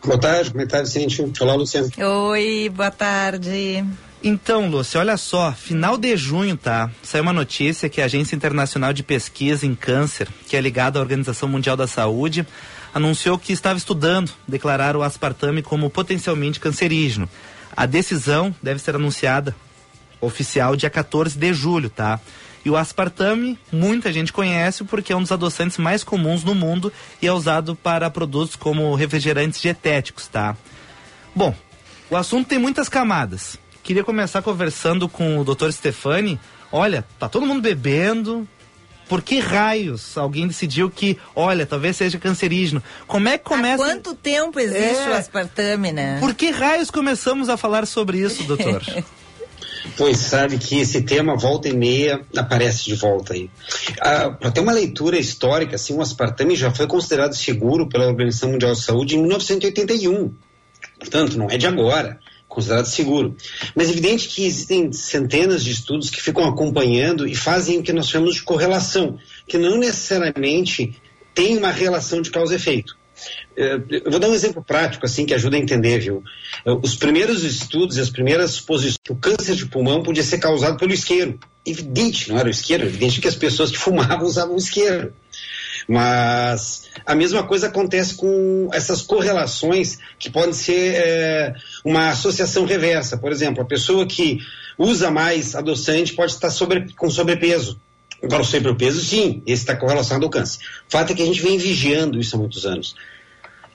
Boa tarde, como é que tá, Vicente? Olá, Luciano. Oi, boa tarde. Então, Lúcia, olha só, final de junho, tá? Saiu uma notícia que a Agência Internacional de Pesquisa em Câncer, que é ligada à Organização Mundial da Saúde, anunciou que estava estudando declarar o aspartame como potencialmente cancerígeno. A decisão deve ser anunciada oficial dia 14 de julho, tá? E o aspartame, muita gente conhece porque é um dos adoçantes mais comuns no mundo e é usado para produtos como refrigerantes dietéticos, tá? Bom, o assunto tem muitas camadas. Queria começar conversando com o Dr. Stefani. Olha, tá todo mundo bebendo. Por que raios alguém decidiu que, olha, talvez seja cancerígeno? Como é que começa? Há quanto tempo existe é... o aspartame, né? Por que raios começamos a falar sobre isso, doutor? Pois sabe que esse tema volta e meia aparece de volta aí. Ah, Para ter uma leitura histórica, assim, o aspartame já foi considerado seguro pela Organização Mundial de Saúde em 1981. Portanto, não é de agora considerado seguro. Mas é evidente que existem centenas de estudos que ficam acompanhando e fazem o que nós chamamos de correlação, que não necessariamente tem uma relação de causa efeito. É, eu vou dar um exemplo prático, assim, que ajuda a entender, viu? É, os primeiros estudos e as primeiras posições o câncer de pulmão podia ser causado pelo isqueiro. Evidente, não era o isqueiro, evidente que as pessoas que fumavam usavam o isqueiro. Mas a mesma coisa acontece com essas correlações que podem ser é, uma associação reversa. Por exemplo, a pessoa que usa mais adoçante pode estar sobre, com sobrepeso. Agora, o sobrepeso, sim, esse está correlacionado ao câncer. O fato é que a gente vem vigiando isso há muitos anos.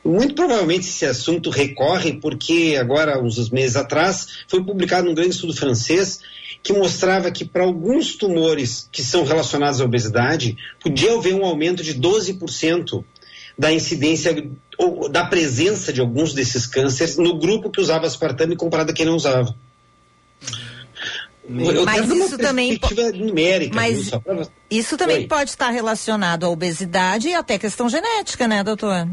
Muito provavelmente esse assunto recorre porque agora, uns meses atrás, foi publicado um grande estudo francês que mostrava que para alguns tumores que são relacionados à obesidade, podia haver um aumento de 12% da incidência ou da presença de alguns desses cânceres no grupo que usava aspartame comparado a quem não usava. Eu mas isso também numérica, mas viu, isso também Oi. pode estar relacionado à obesidade e até questão genética, né, doutor?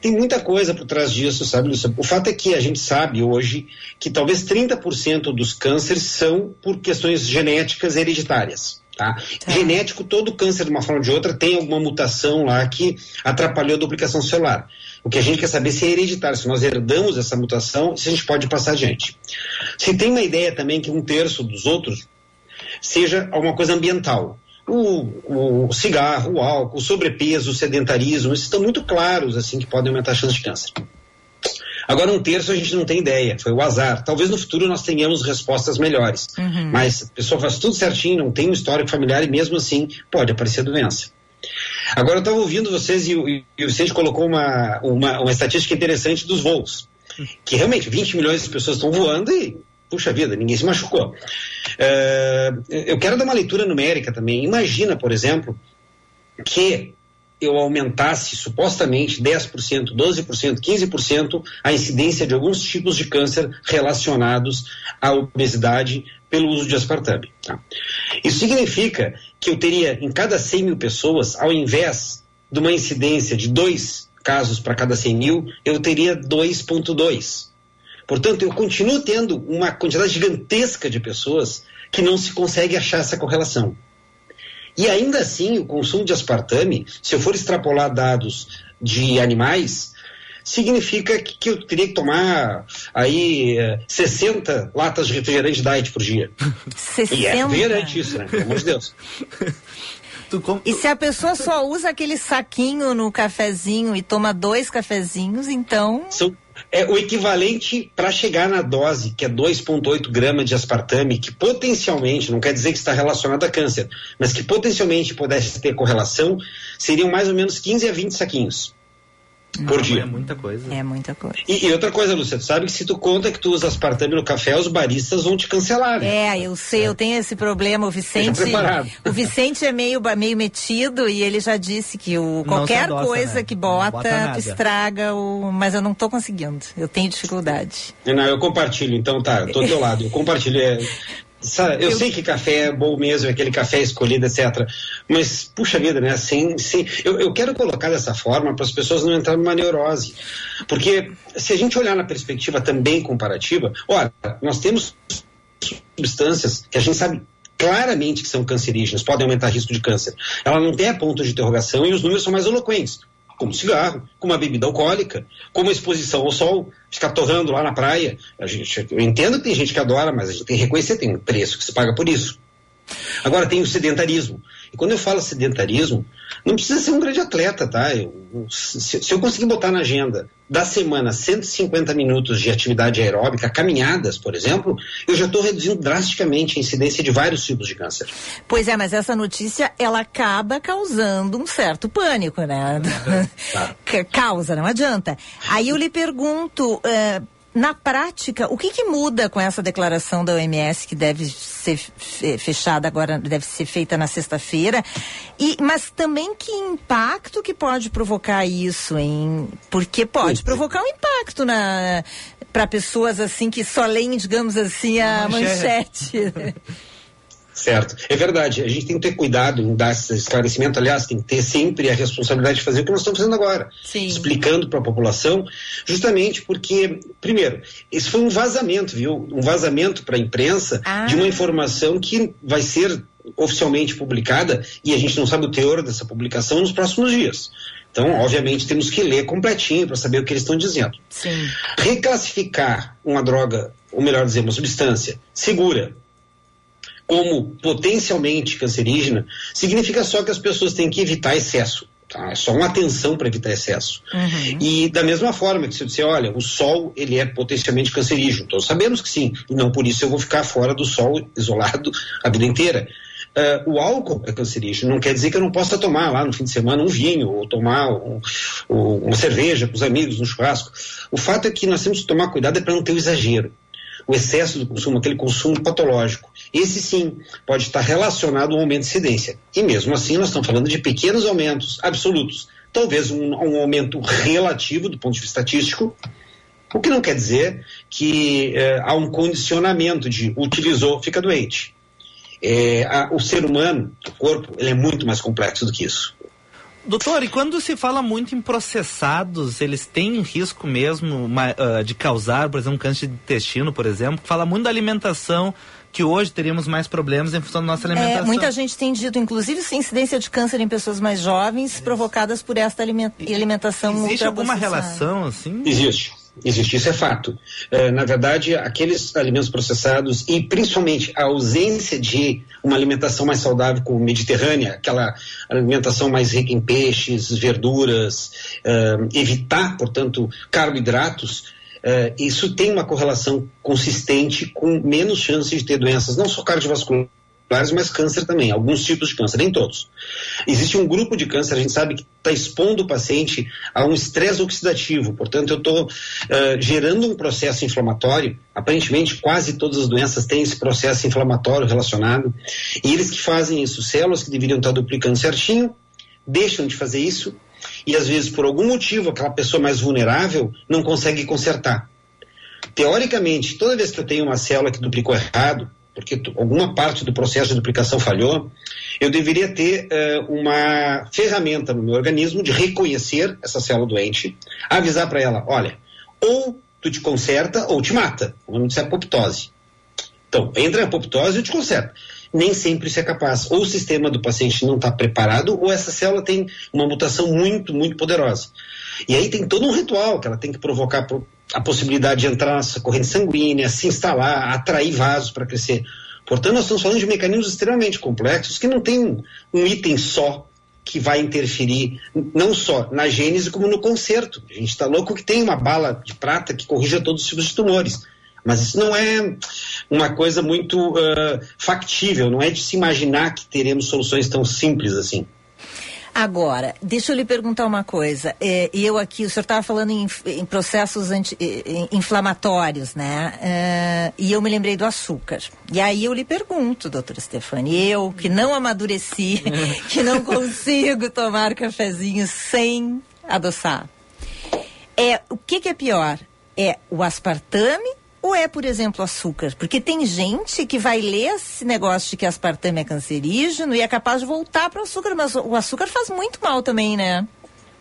Tem muita coisa por trás disso, sabe, Lúcia? O fato é que a gente sabe hoje que talvez 30% dos cânceres são por questões genéticas hereditárias. Tá? Genético, todo câncer, de uma forma ou de outra, tem alguma mutação lá que atrapalhou a duplicação celular. O que a gente quer saber se é hereditário, se nós herdamos essa mutação, se a gente pode passar adiante. Se tem uma ideia também que um terço dos outros seja alguma coisa ambiental. O, o cigarro, o álcool, o sobrepeso, o sedentarismo, esses estão muito claros assim que podem aumentar a chance de câncer. Agora, um terço a gente não tem ideia, foi o azar. Talvez no futuro nós tenhamos respostas melhores. Uhum. Mas a pessoa faz tudo certinho, não tem um histórico familiar e mesmo assim pode aparecer doença. Agora, eu estava ouvindo vocês e, o- e o Vicente colocou uma, uma, uma estatística interessante dos voos. Que realmente 20 milhões de pessoas estão voando e, puxa vida, ninguém se machucou. É, eu quero dar uma leitura numérica também. Imagina, por exemplo, que eu aumentasse supostamente 10%, 12%, 15% a incidência de alguns tipos de câncer relacionados à obesidade pelo uso de aspartame. tá? Isso significa que eu teria em cada 100 mil pessoas, ao invés de uma incidência de dois casos para cada 100 mil, eu teria 2,2. Portanto, eu continuo tendo uma quantidade gigantesca de pessoas que não se consegue achar essa correlação. E ainda assim, o consumo de aspartame, se eu for extrapolar dados de animais, significa que, eu teria que tomar aí eh, 60 latas de refrigerante diet por dia. 60? E é refrigerante isso, né? Pelo amor de Deus. E se a pessoa só usa aquele saquinho no cafezinho e toma dois cafezinhos, então. São, é o equivalente para chegar na dose, que é 2,8 gramas de aspartame, que potencialmente, não quer dizer que está relacionado a câncer, mas que potencialmente pudesse ter correlação, seriam mais ou menos 15 a 20 saquinhos por dia. É muita coisa. É muita coisa. E, e outra coisa, Lúcia, tu sabe que se tu conta que tu usa aspartame no café, os baristas vão te cancelar, né? É, eu sei, eu tenho esse problema. O Vicente. O Vicente é meio, meio metido e ele já disse que o, qualquer adoça, coisa né? que bota, bota estraga o. Mas eu não tô conseguindo. Eu tenho dificuldade. Não, eu compartilho, então tá, eu tô do teu lado, eu compartilho. é, sabe, eu, sei que café é bom mesmo, aquele café escolhido, etc. Mas, puxa vida, né? Sem, sem, eu, eu quero colocar dessa forma para as pessoas não entrarem numa neurose. Porque se a gente olhar na perspectiva também comparativa, olha, nós temos substâncias que a gente sabe claramente que são cancerígenas, podem aumentar risco de câncer. Ela não tem ponto de interrogação e os números são mais eloquentes. Como cigarro, como a bebida alcoólica, como exposição ao sol, ficar torrando lá na praia. A gente, eu entendo que tem gente que adora, mas a gente tem que reconhecer, tem um preço que se paga por isso. Agora tem o sedentarismo. E quando eu falo sedentarismo, não precisa ser um grande atleta, tá? Eu- se, se eu conseguir botar na agenda da semana 150 minutos de atividade aeróbica, caminhadas, por exemplo, eu já estou reduzindo drasticamente a incidência de vários tipos de câncer. Pois é, mas essa notícia ela acaba causando um certo pânico, né? Ca- Causa, não adianta. Aí eu lhe pergunto, eh, na prática, o que, que muda com essa declaração da OMS que deve ser fe- fechada agora, deve ser feita na sexta-feira? E mas também que impacto que pode provocar isso, hein? Porque pode provocar um impacto na para pessoas assim que só leem, digamos assim, a Manchete. manchete. Certo, é verdade. A gente tem que ter cuidado em dar esse esclarecimento. Aliás, tem que ter sempre a responsabilidade de fazer o que nós estamos fazendo agora. Sim. Explicando para a população, justamente porque, primeiro, esse foi um vazamento, viu? Um vazamento para a imprensa Ah. de uma informação que vai ser oficialmente publicada e a gente não sabe o teor dessa publicação nos próximos dias. Então, obviamente, temos que ler completinho para saber o que eles estão dizendo. Sim. Reclassificar uma droga, ou melhor dizer, uma substância segura como potencialmente cancerígena, significa só que as pessoas têm que evitar excesso. Tá? É só uma atenção para evitar excesso. E da mesma forma que se eu disser, olha, o sol ele é potencialmente cancerígeno, todos sabemos que sim, e não por isso eu vou ficar fora do sol isolado a vida inteira. Ah, o álcool é cancerígeno, não quer dizer que eu não possa tomar lá no fim de semana um vinho ou tomar um- um- uma cerveja com os amigos no churrasco. O fato é que nós temos que tomar cuidado é para não ter o exagero o excesso do consumo, aquele consumo patológico. Esse sim pode estar relacionado a um aumento de incidência. E mesmo assim, nós estamos falando de pequenos aumentos absolutos. Talvez um, um aumento relativo do ponto de vista estatístico, o que não quer dizer que eh, há um condicionamento de utilizou, fica doente. É, a- o ser humano, o corpo, ele é muito mais complexo do que isso. Doutor, e quando se fala muito em processados, eles têm risco mesmo ma- ah, de causar, por exemplo, um câncer de intestino, por exemplo? Fala muito da alimentação que hoje teríamos mais problemas em função da nossa alimentação. É, muita gente tem dito, inclusive, incidência de câncer em pessoas mais jovens Isso. provocadas por esta alimentação Existe alguma relação assim? Existe. Existe, isso é fato. É, na verdade, aqueles alimentos processados e principalmente a ausência de uma alimentação mais saudável como mediterrânea, aquela alimentação mais rica em peixes, verduras, é, evitar, portanto, carboidratos, é, isso tem uma correlação consistente com menos chances de ter doenças, não só cardiovasculares mas câncer também, alguns tipos de câncer, nem todos. Existe um grupo de câncer, a gente sabe que está expondo o paciente a um estresse oxidativo, portanto, eu estou uh, gerando um processo inflamatório. Aparentemente, quase todas as doenças têm esse processo inflamatório relacionado, e eles que fazem isso, células que deveriam estar duplicando certinho, deixam de fazer isso, e às vezes, por algum motivo, aquela pessoa mais vulnerável não consegue consertar. Teoricamente, toda vez que eu tenho uma célula que duplicou errado, porque alguma parte do processo de duplicação falhou, eu deveria ter uh, uma ferramenta no meu organismo de reconhecer essa célula doente, avisar para ela, olha, ou tu te conserta ou te mata. O nome disso é apoptose. Então, entra em apoptose e te conserta. Nem sempre isso é capaz. Ou o sistema do paciente não está preparado, ou essa célula tem uma mutação muito, muito poderosa. E aí tem todo um ritual que ela tem que provocar a possibilidade de entrar nessa corrente sanguínea, se instalar, atrair vasos para crescer. Portanto, nós estamos falando de mecanismos extremamente complexos que não tem um item só que vai interferir não só na gênese como no conserto. A gente está louco que tem uma bala de prata que corrija todos os tipos de tumores. Mas isso não é uma coisa muito uh, factível, não é de se imaginar que teremos soluções tão simples assim. Agora, deixa eu lhe perguntar uma coisa. É, eu aqui, o senhor estava falando em, em processos anti, em, inflamatórios, né? É, e eu me lembrei do açúcar. E aí eu lhe pergunto, doutora Stefani, eu que não amadureci, que não consigo tomar cafezinho sem adoçar. É, o que, que é pior? É o aspartame ou é, por exemplo, açúcar? Porque tem gente que vai ler esse negócio de que aspartame é cancerígeno e é capaz de voltar para o açúcar, mas o açúcar faz muito mal também, né?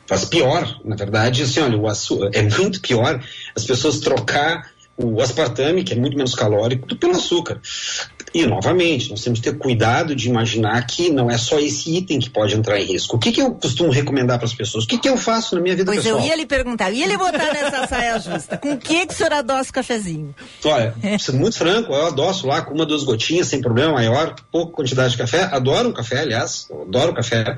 Faz pior, na verdade, assim, olha, o açúcar é muito pior as pessoas trocar o aspartame, que é muito menos calórico, pelo açúcar. E, novamente, nós temos que ter cuidado de imaginar que não é só esse item que pode entrar em risco. O que, que eu costumo recomendar para as pessoas? O que, que eu faço na minha vida pois pessoal? Pois eu ia lhe perguntar, ia lhe botar nessa saia justa. Com o que, que o senhor adoça o cafezinho? Olha, sendo muito franco, eu adoço lá com uma, duas gotinhas, sem problema maior, pouca quantidade de café. Adoro um café, aliás, adoro café.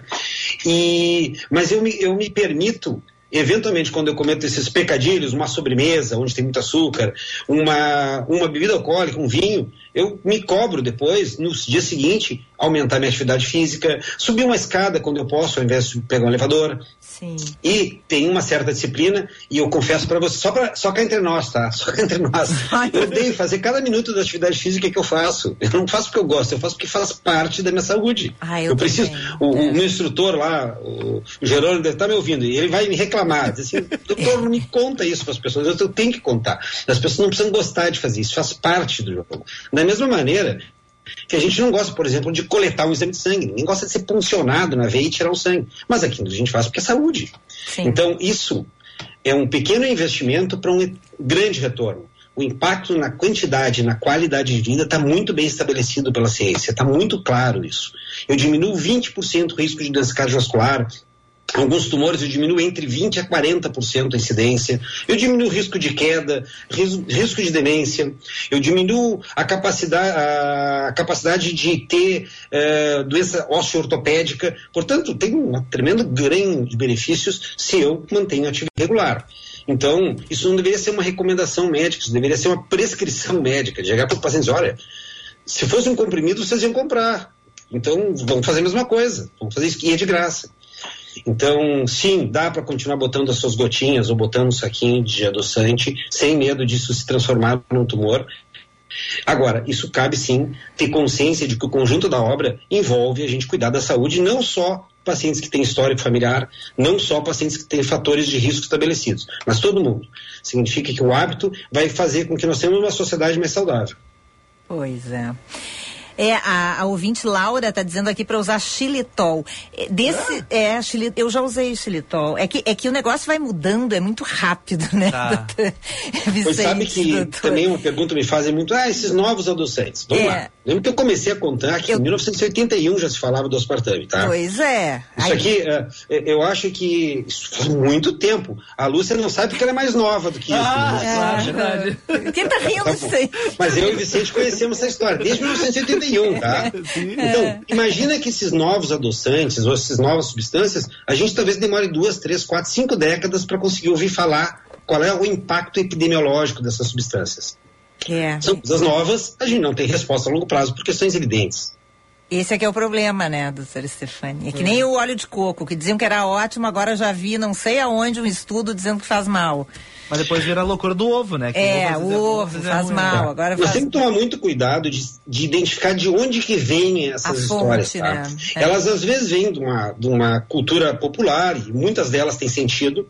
E, mas eu me, eu me permito eventualmente, quando eu cometo esses pecadilhos, uma sobremesa onde tem muito açúcar, uma, uma bebida alcoólica, um vinho, eu me cobro depois, no dia seguinte, aumentar minha atividade física, subir uma escada quando eu posso, ao invés de pegar um elevador. Sim. E tem uma certa disciplina, e eu confesso para você, só, pra, só cá entre nós, tá? Só cá entre nós. Eu odeio fazer cada minuto da atividade física que eu faço. Eu não faço porque eu gosto, eu faço porque faz parte da minha saúde. Ai, eu, eu preciso. O, o, meu instrutor lá, o, o Jerônimo, deve estar tá me ouvindo, e ele vai me reclamar. Diz assim, doutor, não me conta isso para as pessoas, eu tenho que contar. As pessoas não precisam gostar de fazer isso, faz parte do jogo. Da mesma maneira, que a gente não gosta, por exemplo, de coletar um exame de sangue. Ninguém gosta de ser puncionado na veia e tirar o sangue. Mas aquilo a gente faz porque é saúde. Sim. Então, isso é um pequeno investimento para um grande retorno. O impacto na quantidade, na qualidade de vida está muito bem estabelecido pela ciência, está muito claro isso. Eu diminuo 20% o risco de doença cardiovascular, Alguns tumores eu diminuo entre 20% a 40% a incidência. Eu diminuo o risco de queda, risco de demência. Eu diminuo a capacidade, a capacidade de ter uh, doença osteoortopédica. Portanto, tem um tremendo ganho de benefícios se eu mantenho atividade regular. Então, isso não deveria ser uma recomendação médica, isso deveria ser uma prescrição médica. De chegar para os pacientes, olha, se fosse um comprimido, vocês iam comprar. Então, vamos fazer a mesma coisa. Vamos fazer isso e é de graça. Então, sim, dá para continuar botando as suas gotinhas ou botando um saquinho de adoçante sem medo disso se transformar num tumor. Agora, isso cabe sim ter consciência de que o conjunto da obra envolve a gente cuidar da saúde, não só pacientes que têm histórico familiar, não só pacientes que têm fatores de risco estabelecidos, mas todo mundo. Significa que o hábito vai fazer com que nós tenhamos uma sociedade mais saudável. Pois é. É, a, a ouvinte Laura tá dizendo aqui para usar xilitol. É, Desse, é, xili, eu já usei xilitol. É que, é que o negócio vai mudando, é muito rápido, né? Tá. doutor Pois Vicente, sabe que doutor? também uma pergunta me fazem muito, ah, esses novos adoçantes. Vamos É. lá. Lembra que eu comecei a contar que em 1981 já se falava do aspartame, tá? Pois é. Isso Aí- aqui, é, é, eu acho que isso faz muito tempo. A Lúcia não sabe porque ela é mais nova do que isso. Ah, né? claro, verdade. Quem tá rindo Tá disso aí? Mas eu e o Vicente conhecemos essa história desde 1981, tá? Então, imagina que esses novos adoçantes ou essas novas substâncias, a gente talvez demore duas, três, quatro, cinco décadas para conseguir ouvir falar qual é o impacto epidemiológico dessas substâncias. É. São coisas novas, a gente não tem resposta a longo prazo por questões evidentes. Esse aqui é o problema, né, doutora Stefani? É que nem o óleo de coco, que diziam que era ótimo, agora já vi não sei aonde um estudo dizendo que faz mal. Mas depois vira a loucura do ovo, né? Que É, o ovo faz ruim, mal, né? agora faz... temos que tomar muito cuidado de, de identificar de onde que vêm essas A histórias. fonte, tá? né? É. Elas às vezes vêm de uma, de uma cultura popular e muitas delas têm sentido.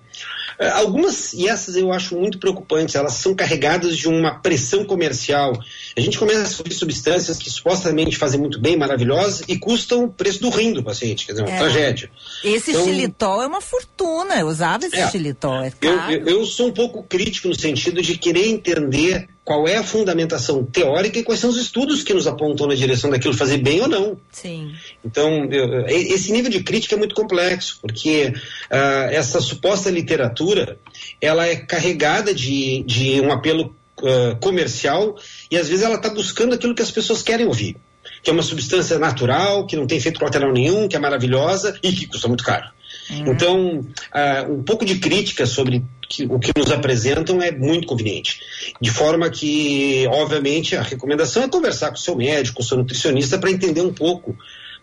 Eh, Algumas, e essas eu acho muito preocupantes, elas são carregadas de uma pressão comercial. A gente começa a ouvir substâncias que supostamente fazem muito bem, maravilhosas, e custam o preço do rim do paciente, quer dizer, uma É. tragédia. Esse Então- xilitol é uma fortuna, eu usava esse É. xilitol, é Eu, caro. eu, eu sou um pouco crítico no sentido de querer entender qual é a fundamentação teórica e quais são os estudos que nos apontam na direção daquilo fazer bem ou não. Sim. Então, eu- esse nível de crítica é muito complexo, porque ah, essa suposta literatura, ela é carregada de, de um apelo ah, comercial e às vezes ela está buscando aquilo que as pessoas querem ouvir, que é uma substância natural, que não tem efeito colateral nenhum, que é maravilhosa e que custa muito caro. Então, ah, um pouco de crítica sobre que- o que nos apresentam é muito conveniente. De forma que, obviamente, a recomendação é conversar com o seu médico, com o seu nutricionista, para entender um pouco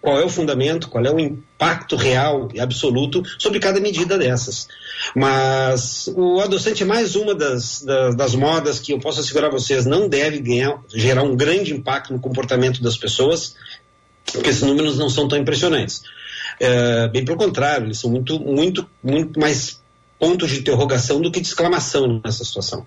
qual é o fundamento, qual é o impacto real e absoluto sobre cada medida dessas. Mas o adoçante é mais uma das, das, das modas que eu posso assegurar a vocês não deve ganhar, gerar um grande impacto no comportamento das pessoas, porque esses números não são tão impressionantes. É, bem pelo contrário, eles são muito, muito, muito mais pontos de interrogação do que de exclamação nessa situação.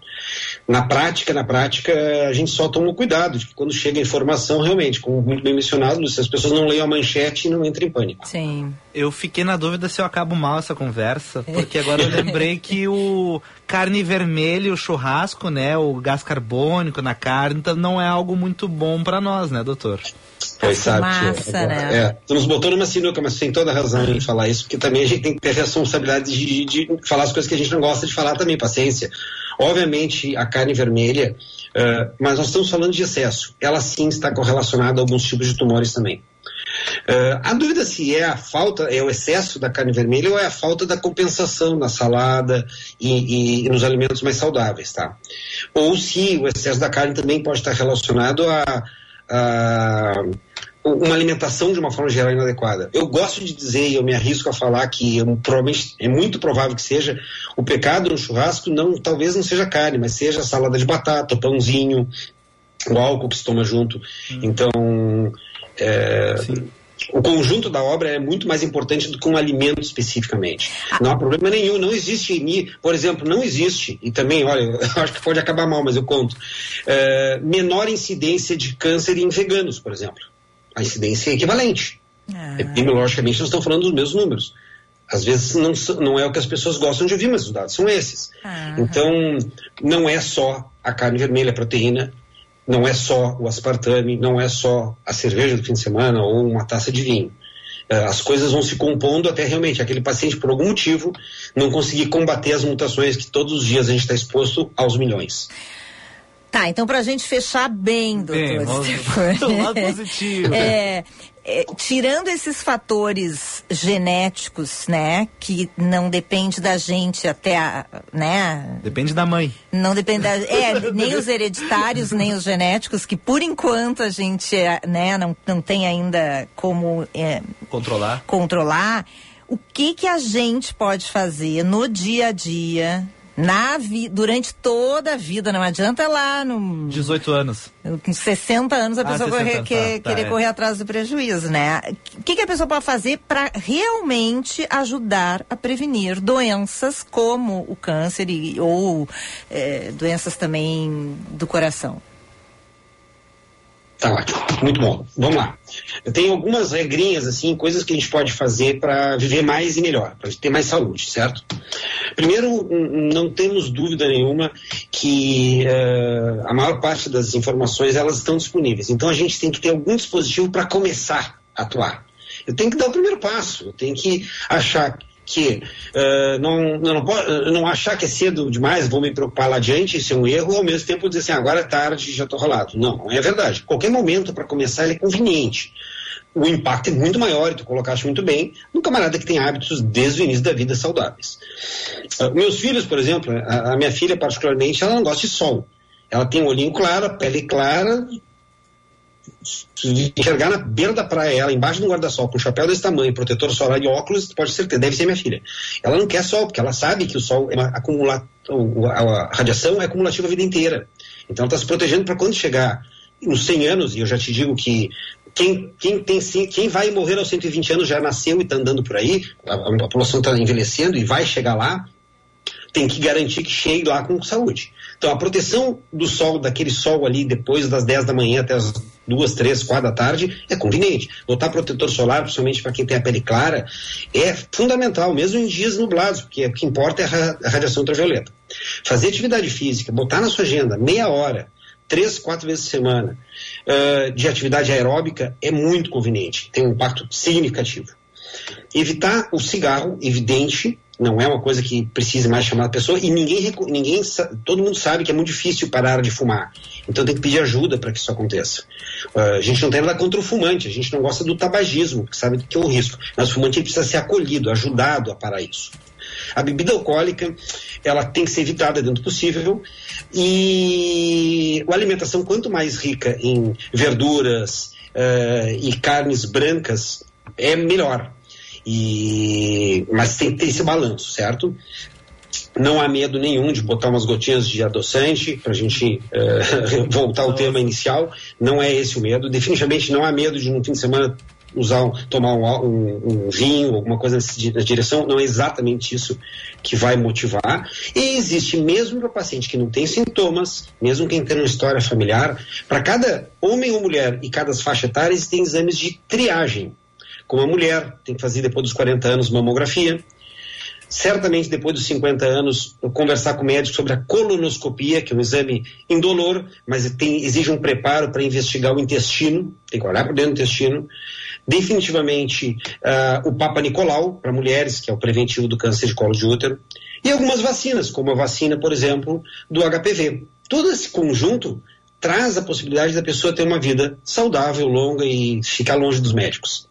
Na prática, na prática, a gente só toma cuidado de que quando chega a informação, realmente, como muito bem mencionado, se as pessoas não leiam a manchete, não entrem em pânico. Sim. Eu fiquei na dúvida se eu acabo mal essa conversa, porque agora eu lembrei que o carne vermelha, o churrasco, né, o gás carbônico na carne, então não é algo muito bom pra nós, né, doutor? Pois sabe, fumaça, tia, né? É, tu nos botou numa sinuca, mas tem toda a razão em falar isso, porque também a gente tem que ter responsabilidade de, de falar as coisas que a gente não gosta de falar também, paciência. Obviamente, a carne vermelha, eh, mas nós estamos falando de excesso. Ela sim está correlacionada a alguns tipos de tumores também. Eh, a dúvida se é a falta, é o excesso da carne vermelha ou é a falta da compensação na salada e, e- e nos alimentos mais saudáveis, tá? Ou se o excesso da carne também pode estar relacionado a, a uma alimentação de uma forma geral inadequada. Eu gosto de dizer e eu me arrisco a falar que eu, provavelmente é muito provável que seja o pecado no churrasco não talvez não seja carne, mas seja salada de batata, o pãozinho, o álcool que se toma junto. Então é, o conjunto da obra é muito mais importante do que um alimento especificamente. Não há problema nenhum, não existe em mim, por exemplo, não existe, e também, olha, eu acho que pode acabar mal, mas eu conto, é, menor incidência de câncer em veganos, por exemplo. A incidência é equivalente. Epidemiologicamente, nós estamos falando dos mesmos números. Às vezes não, não é o que as pessoas gostam de ouvir, mas os dados são esses. Então, não é só a carne vermelha, a proteína, não é só o aspartame, não é só a cerveja do fim de semana ou uma taça de vinho. Eh, As coisas vão se compondo até realmente aquele paciente, por algum motivo, não conseguir combater as mutações que todos os dias a gente está exposto aos milhões. Tá, então pra gente fechar bem, doutor Bem, vamos- lado positivo. É, é, tirando esses fatores genéticos, né, que não depende da gente até, a, né, Depende da mãe. não depende da, é, nem os hereditários, nem os genéticos, que por enquanto a gente, é, né, não, não tem ainda como é, Controlar. controlar, o que que a gente pode fazer no dia a dia, na vi, durante toda a vida, não adianta lá no 18 anos. com 60 anos a Ah, pessoa 60 correr- anos, que- tá, tá, querer é. correr atrás do prejuízo, né? O que, que a pessoa pode fazer para realmente ajudar a prevenir doenças como o câncer e, ou eh, doenças também do coração? Tá ótimo, muito bom. Vamos lá. Tenho algumas regrinhas, assim, coisas que a gente pode fazer para viver mais e melhor, para ter mais saúde, certo? Primeiro, não temos dúvida nenhuma que uh, a maior parte das informações elas estão disponíveis. Então a gente tem que ter algum dispositivo para começar a atuar. Eu tenho que dar o primeiro passo, eu tenho que achar que uh, não, não, não, não, achar que é cedo demais, vou me preocupar lá adiante, isso é um erro, ao mesmo tempo dizer assim, agora é tarde, já estou rolado. Não, é verdade. Qualquer momento para começar é conveniente. O impacto é muito maior, e tu colocaste muito bem, no camarada que tem hábitos desde o início da vida saudáveis. Uh, meus filhos, por exemplo, a, a minha filha particularmente, ela não gosta de sol. Ela tem um olhinho claro, a pele clara, enxergar na beira da praia, ela embaixo de um guarda-sol, com um chapéu desse tamanho, protetor solar e óculos, pode ser deve ser minha filha. Ela não quer sol, porque ela sabe que o sol é acumula, a radiação é acumulativa a vida inteira. Então ela está se protegendo para quando chegar nos 100 anos, e eu já te digo que quem, quem, tem, quem vai morrer aos 120 anos já nasceu e está andando por aí, a, a população está envelhecendo e vai chegar lá, tem que garantir que chegue lá com saúde. Então, a proteção do sol, daquele sol ali, depois das 10 da manhã até as duas, três, quatro da tarde, é conveniente. Botar protetor solar, principalmente para quem tem a pele clara, é fundamental, mesmo em dias nublados, porque o que importa é a radiação ultravioleta. Fazer atividade física, botar na sua agenda meia hora, três, quatro vezes por semana, uh, de atividade aeróbica, é muito conveniente, tem um impacto significativo. Evitar o cigarro, evidente, não é uma coisa que precise mais chamar a pessoa e ninguém, ninguém todo mundo sabe que é muito difícil parar de fumar. Então tem que pedir ajuda para que isso aconteça. Uh, a gente não tem nada contra o fumante, a gente não gosta do tabagismo, que sabe que é um risco. Mas o fumante precisa ser acolhido, ajudado a parar isso. A bebida alcoólica, ela tem que ser evitada dentro do possível e a alimentação quanto mais rica em verduras uh, e carnes brancas é melhor. E, mas tem que ter esse balanço, certo? Não há medo nenhum de botar umas gotinhas de adoçante para a gente uh, voltar ao tema inicial. Não é esse o medo. Definitivamente não há medo de um fim de semana usar um, tomar um, um, um, vinho, alguma coisa nessa direção, não é exatamente isso que vai motivar. E existe mesmo para paciente que não tem sintomas, mesmo quem tem uma história familiar, para cada homem ou mulher e cada faixa etária existem exames de triagem como a mulher, tem que fazer depois dos 40 anos mamografia. Certamente depois dos 50 anos, conversar com o médico sobre a colonoscopia, que é um exame indolor, mas tem, exige um preparo para investigar o intestino, tem que olhar por dentro do intestino. Definitivamente uh, o Papa Nicolau, para mulheres, que é o preventivo do câncer de colo de útero. E algumas vacinas, como a vacina, por exemplo, do HPV. Todo esse conjunto traz a possibilidade da pessoa ter uma vida saudável, longa e ficar longe dos médicos.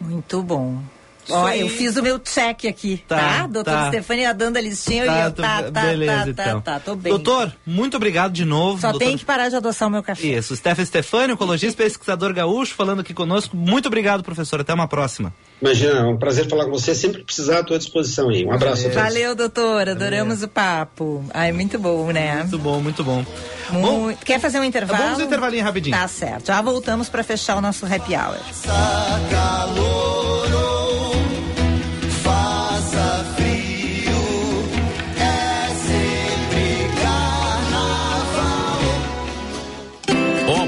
Muito bom. Ó, eu fiz o meu check aqui, tá? tá? Doutora tá. Stefania dando a listinha tá, e eu, tá, tá, beleza, tá, então. tá, tá, tô bem. Doutor, muito obrigado de novo. Só doutor... tem que parar de adoçar o meu café. Isso, Stefan Stefani, oncologista, pesquisador gaúcho, falando aqui conosco. Muito obrigado, professor. Até uma próxima. Imagina, é um prazer falar com você. Sempre precisar à tua disposição aí. Um abraço Valeu. a todos. Valeu, doutor. Adoramos o papo. Ai, muito bom, né? Muito bom, muito bom. Muito... bom Quer fazer um intervalo? Vamos um intervalinho rapidinho. Tá certo. Já voltamos para fechar o nosso happy hour.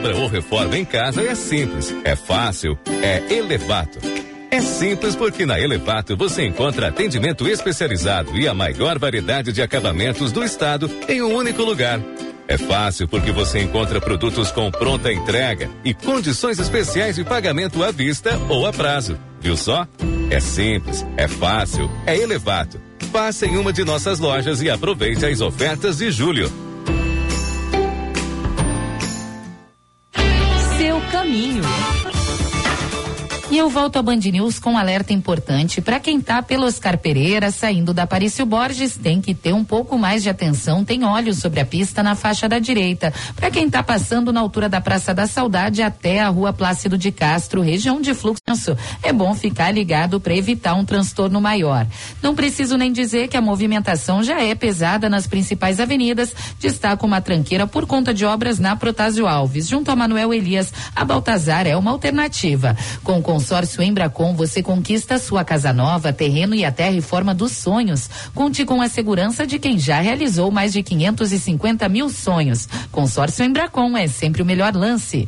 Obra ou reforma em casa é simples, é fácil, é Elevato. É simples porque na Elevato você encontra atendimento especializado e a maior variedade de acabamentos do estado em um único lugar. É fácil porque você encontra produtos com pronta entrega e condições especiais de pagamento à vista ou a prazo. Viu só? É simples, é fácil, é Elevato. Passe em uma de nossas lojas e aproveite as ofertas de julho. Caminho. E eu volto a Band News com um alerta importante para quem tá pelo Oscar Pereira saindo da Aparício Borges, tem que ter um pouco mais de atenção, tem óleo sobre a pista na faixa da direita. Para quem tá passando na altura da Praça da Saudade até a Rua Plácido de Castro, região de fluxo, é bom ficar ligado para evitar um transtorno maior. Não preciso nem dizer que a movimentação já é pesada nas principais avenidas, destaca uma tranqueira por conta de obras na Protásio Alves, junto a Manuel Elias, a Baltazar é uma alternativa. Com consórcio Embracon, você conquista sua casa nova, terreno e até reforma dos sonhos. Conte com a segurança de quem já realizou mais de 550 mil sonhos. Consórcio Embracon é sempre o melhor lance.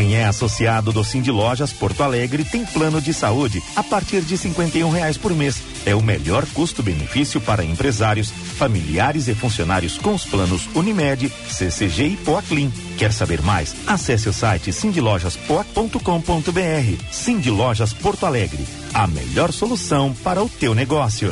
Quem é associado do Cindy Lojas Porto Alegre tem plano de saúde a partir de um reais por mês. É o melhor custo-benefício para empresários, familiares e funcionários com os planos Unimed, CCG e Poaclin. Quer saber mais? Acesse o site cindylojaspoa.com.br. Cindy Lojas Porto Alegre, a melhor solução para o teu negócio.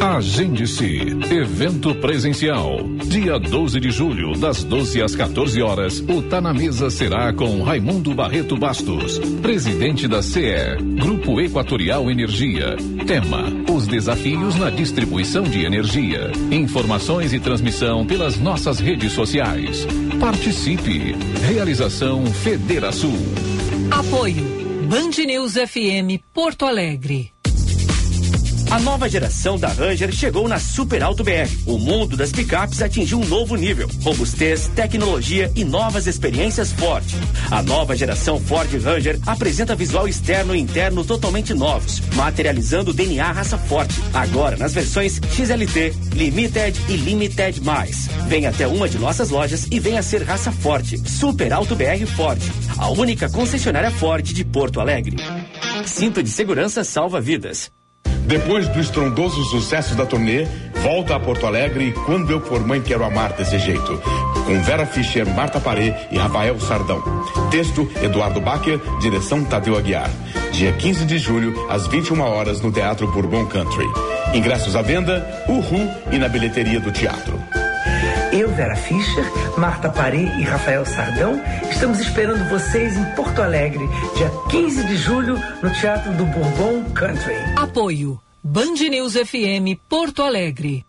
Agende-se. Evento presencial. Dia 12 de julho, das 12 às 14 horas, o Tá na Mesa será com Raimundo Barreto Bastos, presidente da CE, Grupo Equatorial Energia. Tema: Os desafios na distribuição de energia. Informações e transmissão pelas nossas redes sociais. Participe. Realização Federação. Apoio. Band News FM Porto Alegre. A nova geração da Ranger chegou na Super Alto BR. O mundo das picapes atingiu um novo nível. Robustez, tecnologia e novas experiências Ford. A nova geração Ford Ranger apresenta visual externo e interno totalmente novos, materializando o DNA raça forte. Agora nas versões XLT, Limited e Limited Mais. Venha até uma de nossas lojas e venha ser raça forte. Super Alto BR Ford. A única concessionária Ford de Porto Alegre. Cinto de segurança salva vidas. Depois do estrondoso sucesso da turnê, volta a Porto Alegre e Quando Eu For Mãe Quero Amar Desse Jeito. Com Vera Fischer, Marta Parê e Rafael Sardão. Texto, Eduardo Bacher, direção Tadeu Aguiar. Dia 15 de julho, às 21 horas, no Teatro Bourbon Country. Ingressos à venda, Uhu e na bilheteria do teatro. Eu, Vera Fischer, Marta Parê e Rafael Sardão estamos esperando vocês em Porto Alegre, dia 15 de julho, no Teatro do Bourbon Country. Apoio. Band News FM Porto Alegre.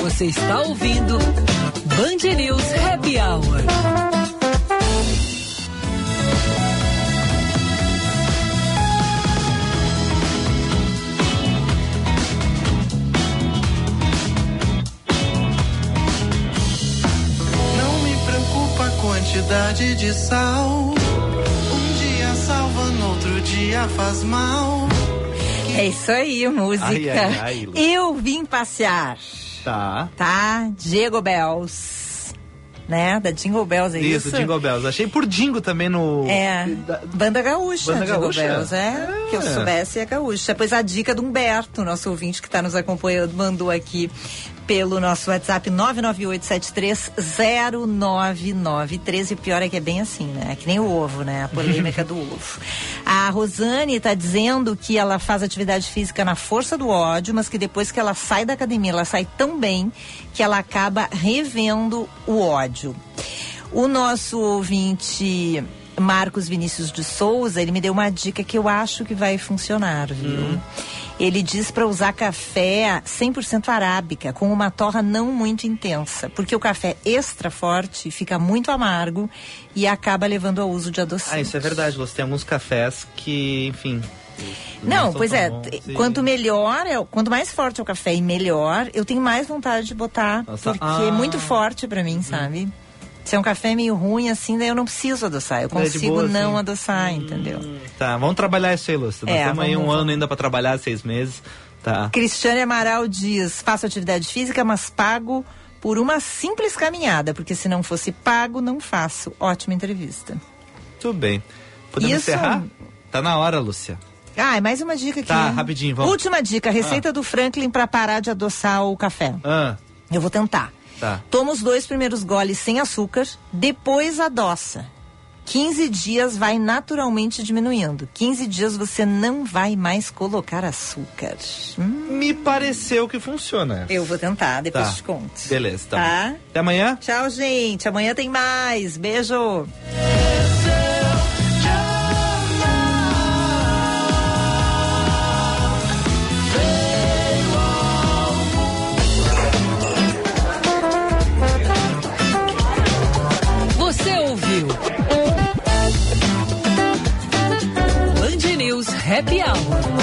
Você está ouvindo Band News Happy Hour. Quantidade de sal. Um dia salva, no outro dia faz mal. É isso aí, música. Ai, ai, ai. Eu vim passear. Tá. Tá? Diego Bells. Né? Da Jingle Bells, é isso? Isso, Jingle Bells. Achei por Dingo também no. É, Banda Gaúcha, Banda Jingle Gaúcha? Bells, é, Que eu É. soubesse é gaúcha. Pois a dica do Humberto, nosso ouvinte que está nos acompanhando, mandou aqui pelo nosso WhatsApp 998730993. E pior é que é bem assim, né? É que nem o ovo, né? A polêmica do ovo. A Rosane está dizendo que ela faz atividade física na força do ódio, mas que depois que ela sai da academia, ela sai tão bem que ela acaba revendo o ódio. O nosso ouvinte Marcos Vinícius de Souza, ele me deu uma dica que eu acho que vai funcionar, viu? Ele diz para usar café 100% arábica, com uma torra não muito intensa, porque o café extra forte fica muito amargo e acaba levando ao uso de adoçante. Ah, isso é verdade, Lúcio. Tem alguns cafés que, enfim. Não, são pois tão é, sim. quanto melhor, é, o- quanto mais forte é o café e melhor, eu tenho mais vontade de botar, Nossa, porque ah. é muito forte pra mim, sabe? Se é um café meio ruim assim, daí eu não preciso adoçar, eu É consigo boa, não assim. adoçar, entendeu? Tá, vamos trabalhar isso aí, Lúcio. Nós É, temos aí um vamos- ano ainda pra trabalhar, seis meses. Tá. Cristiane Amaral diz: faço atividade física, mas pago por uma simples caminhada, porque se não fosse pago, não faço. Ótima entrevista. Tudo bem. Podemos Isso- encerrar? Tá na hora, Lúcia. Ah, e mais uma dica aqui. Tá, rapidinho, vamos. Última dica: receita do Franklin para parar de adoçar o café. Ah, Eu vou tentar. tá. Toma os dois primeiros goles sem açúcar, depois adoça. 15 dias vai naturalmente diminuindo. 15 dias você não vai mais colocar açúcar. Hum, Me pareceu que funciona. eu vou tentar, depois Tá. te conto. Beleza, tá. Tá? Até amanhã? Tchau, gente. Amanhã tem mais. Beijo. Happy Hour.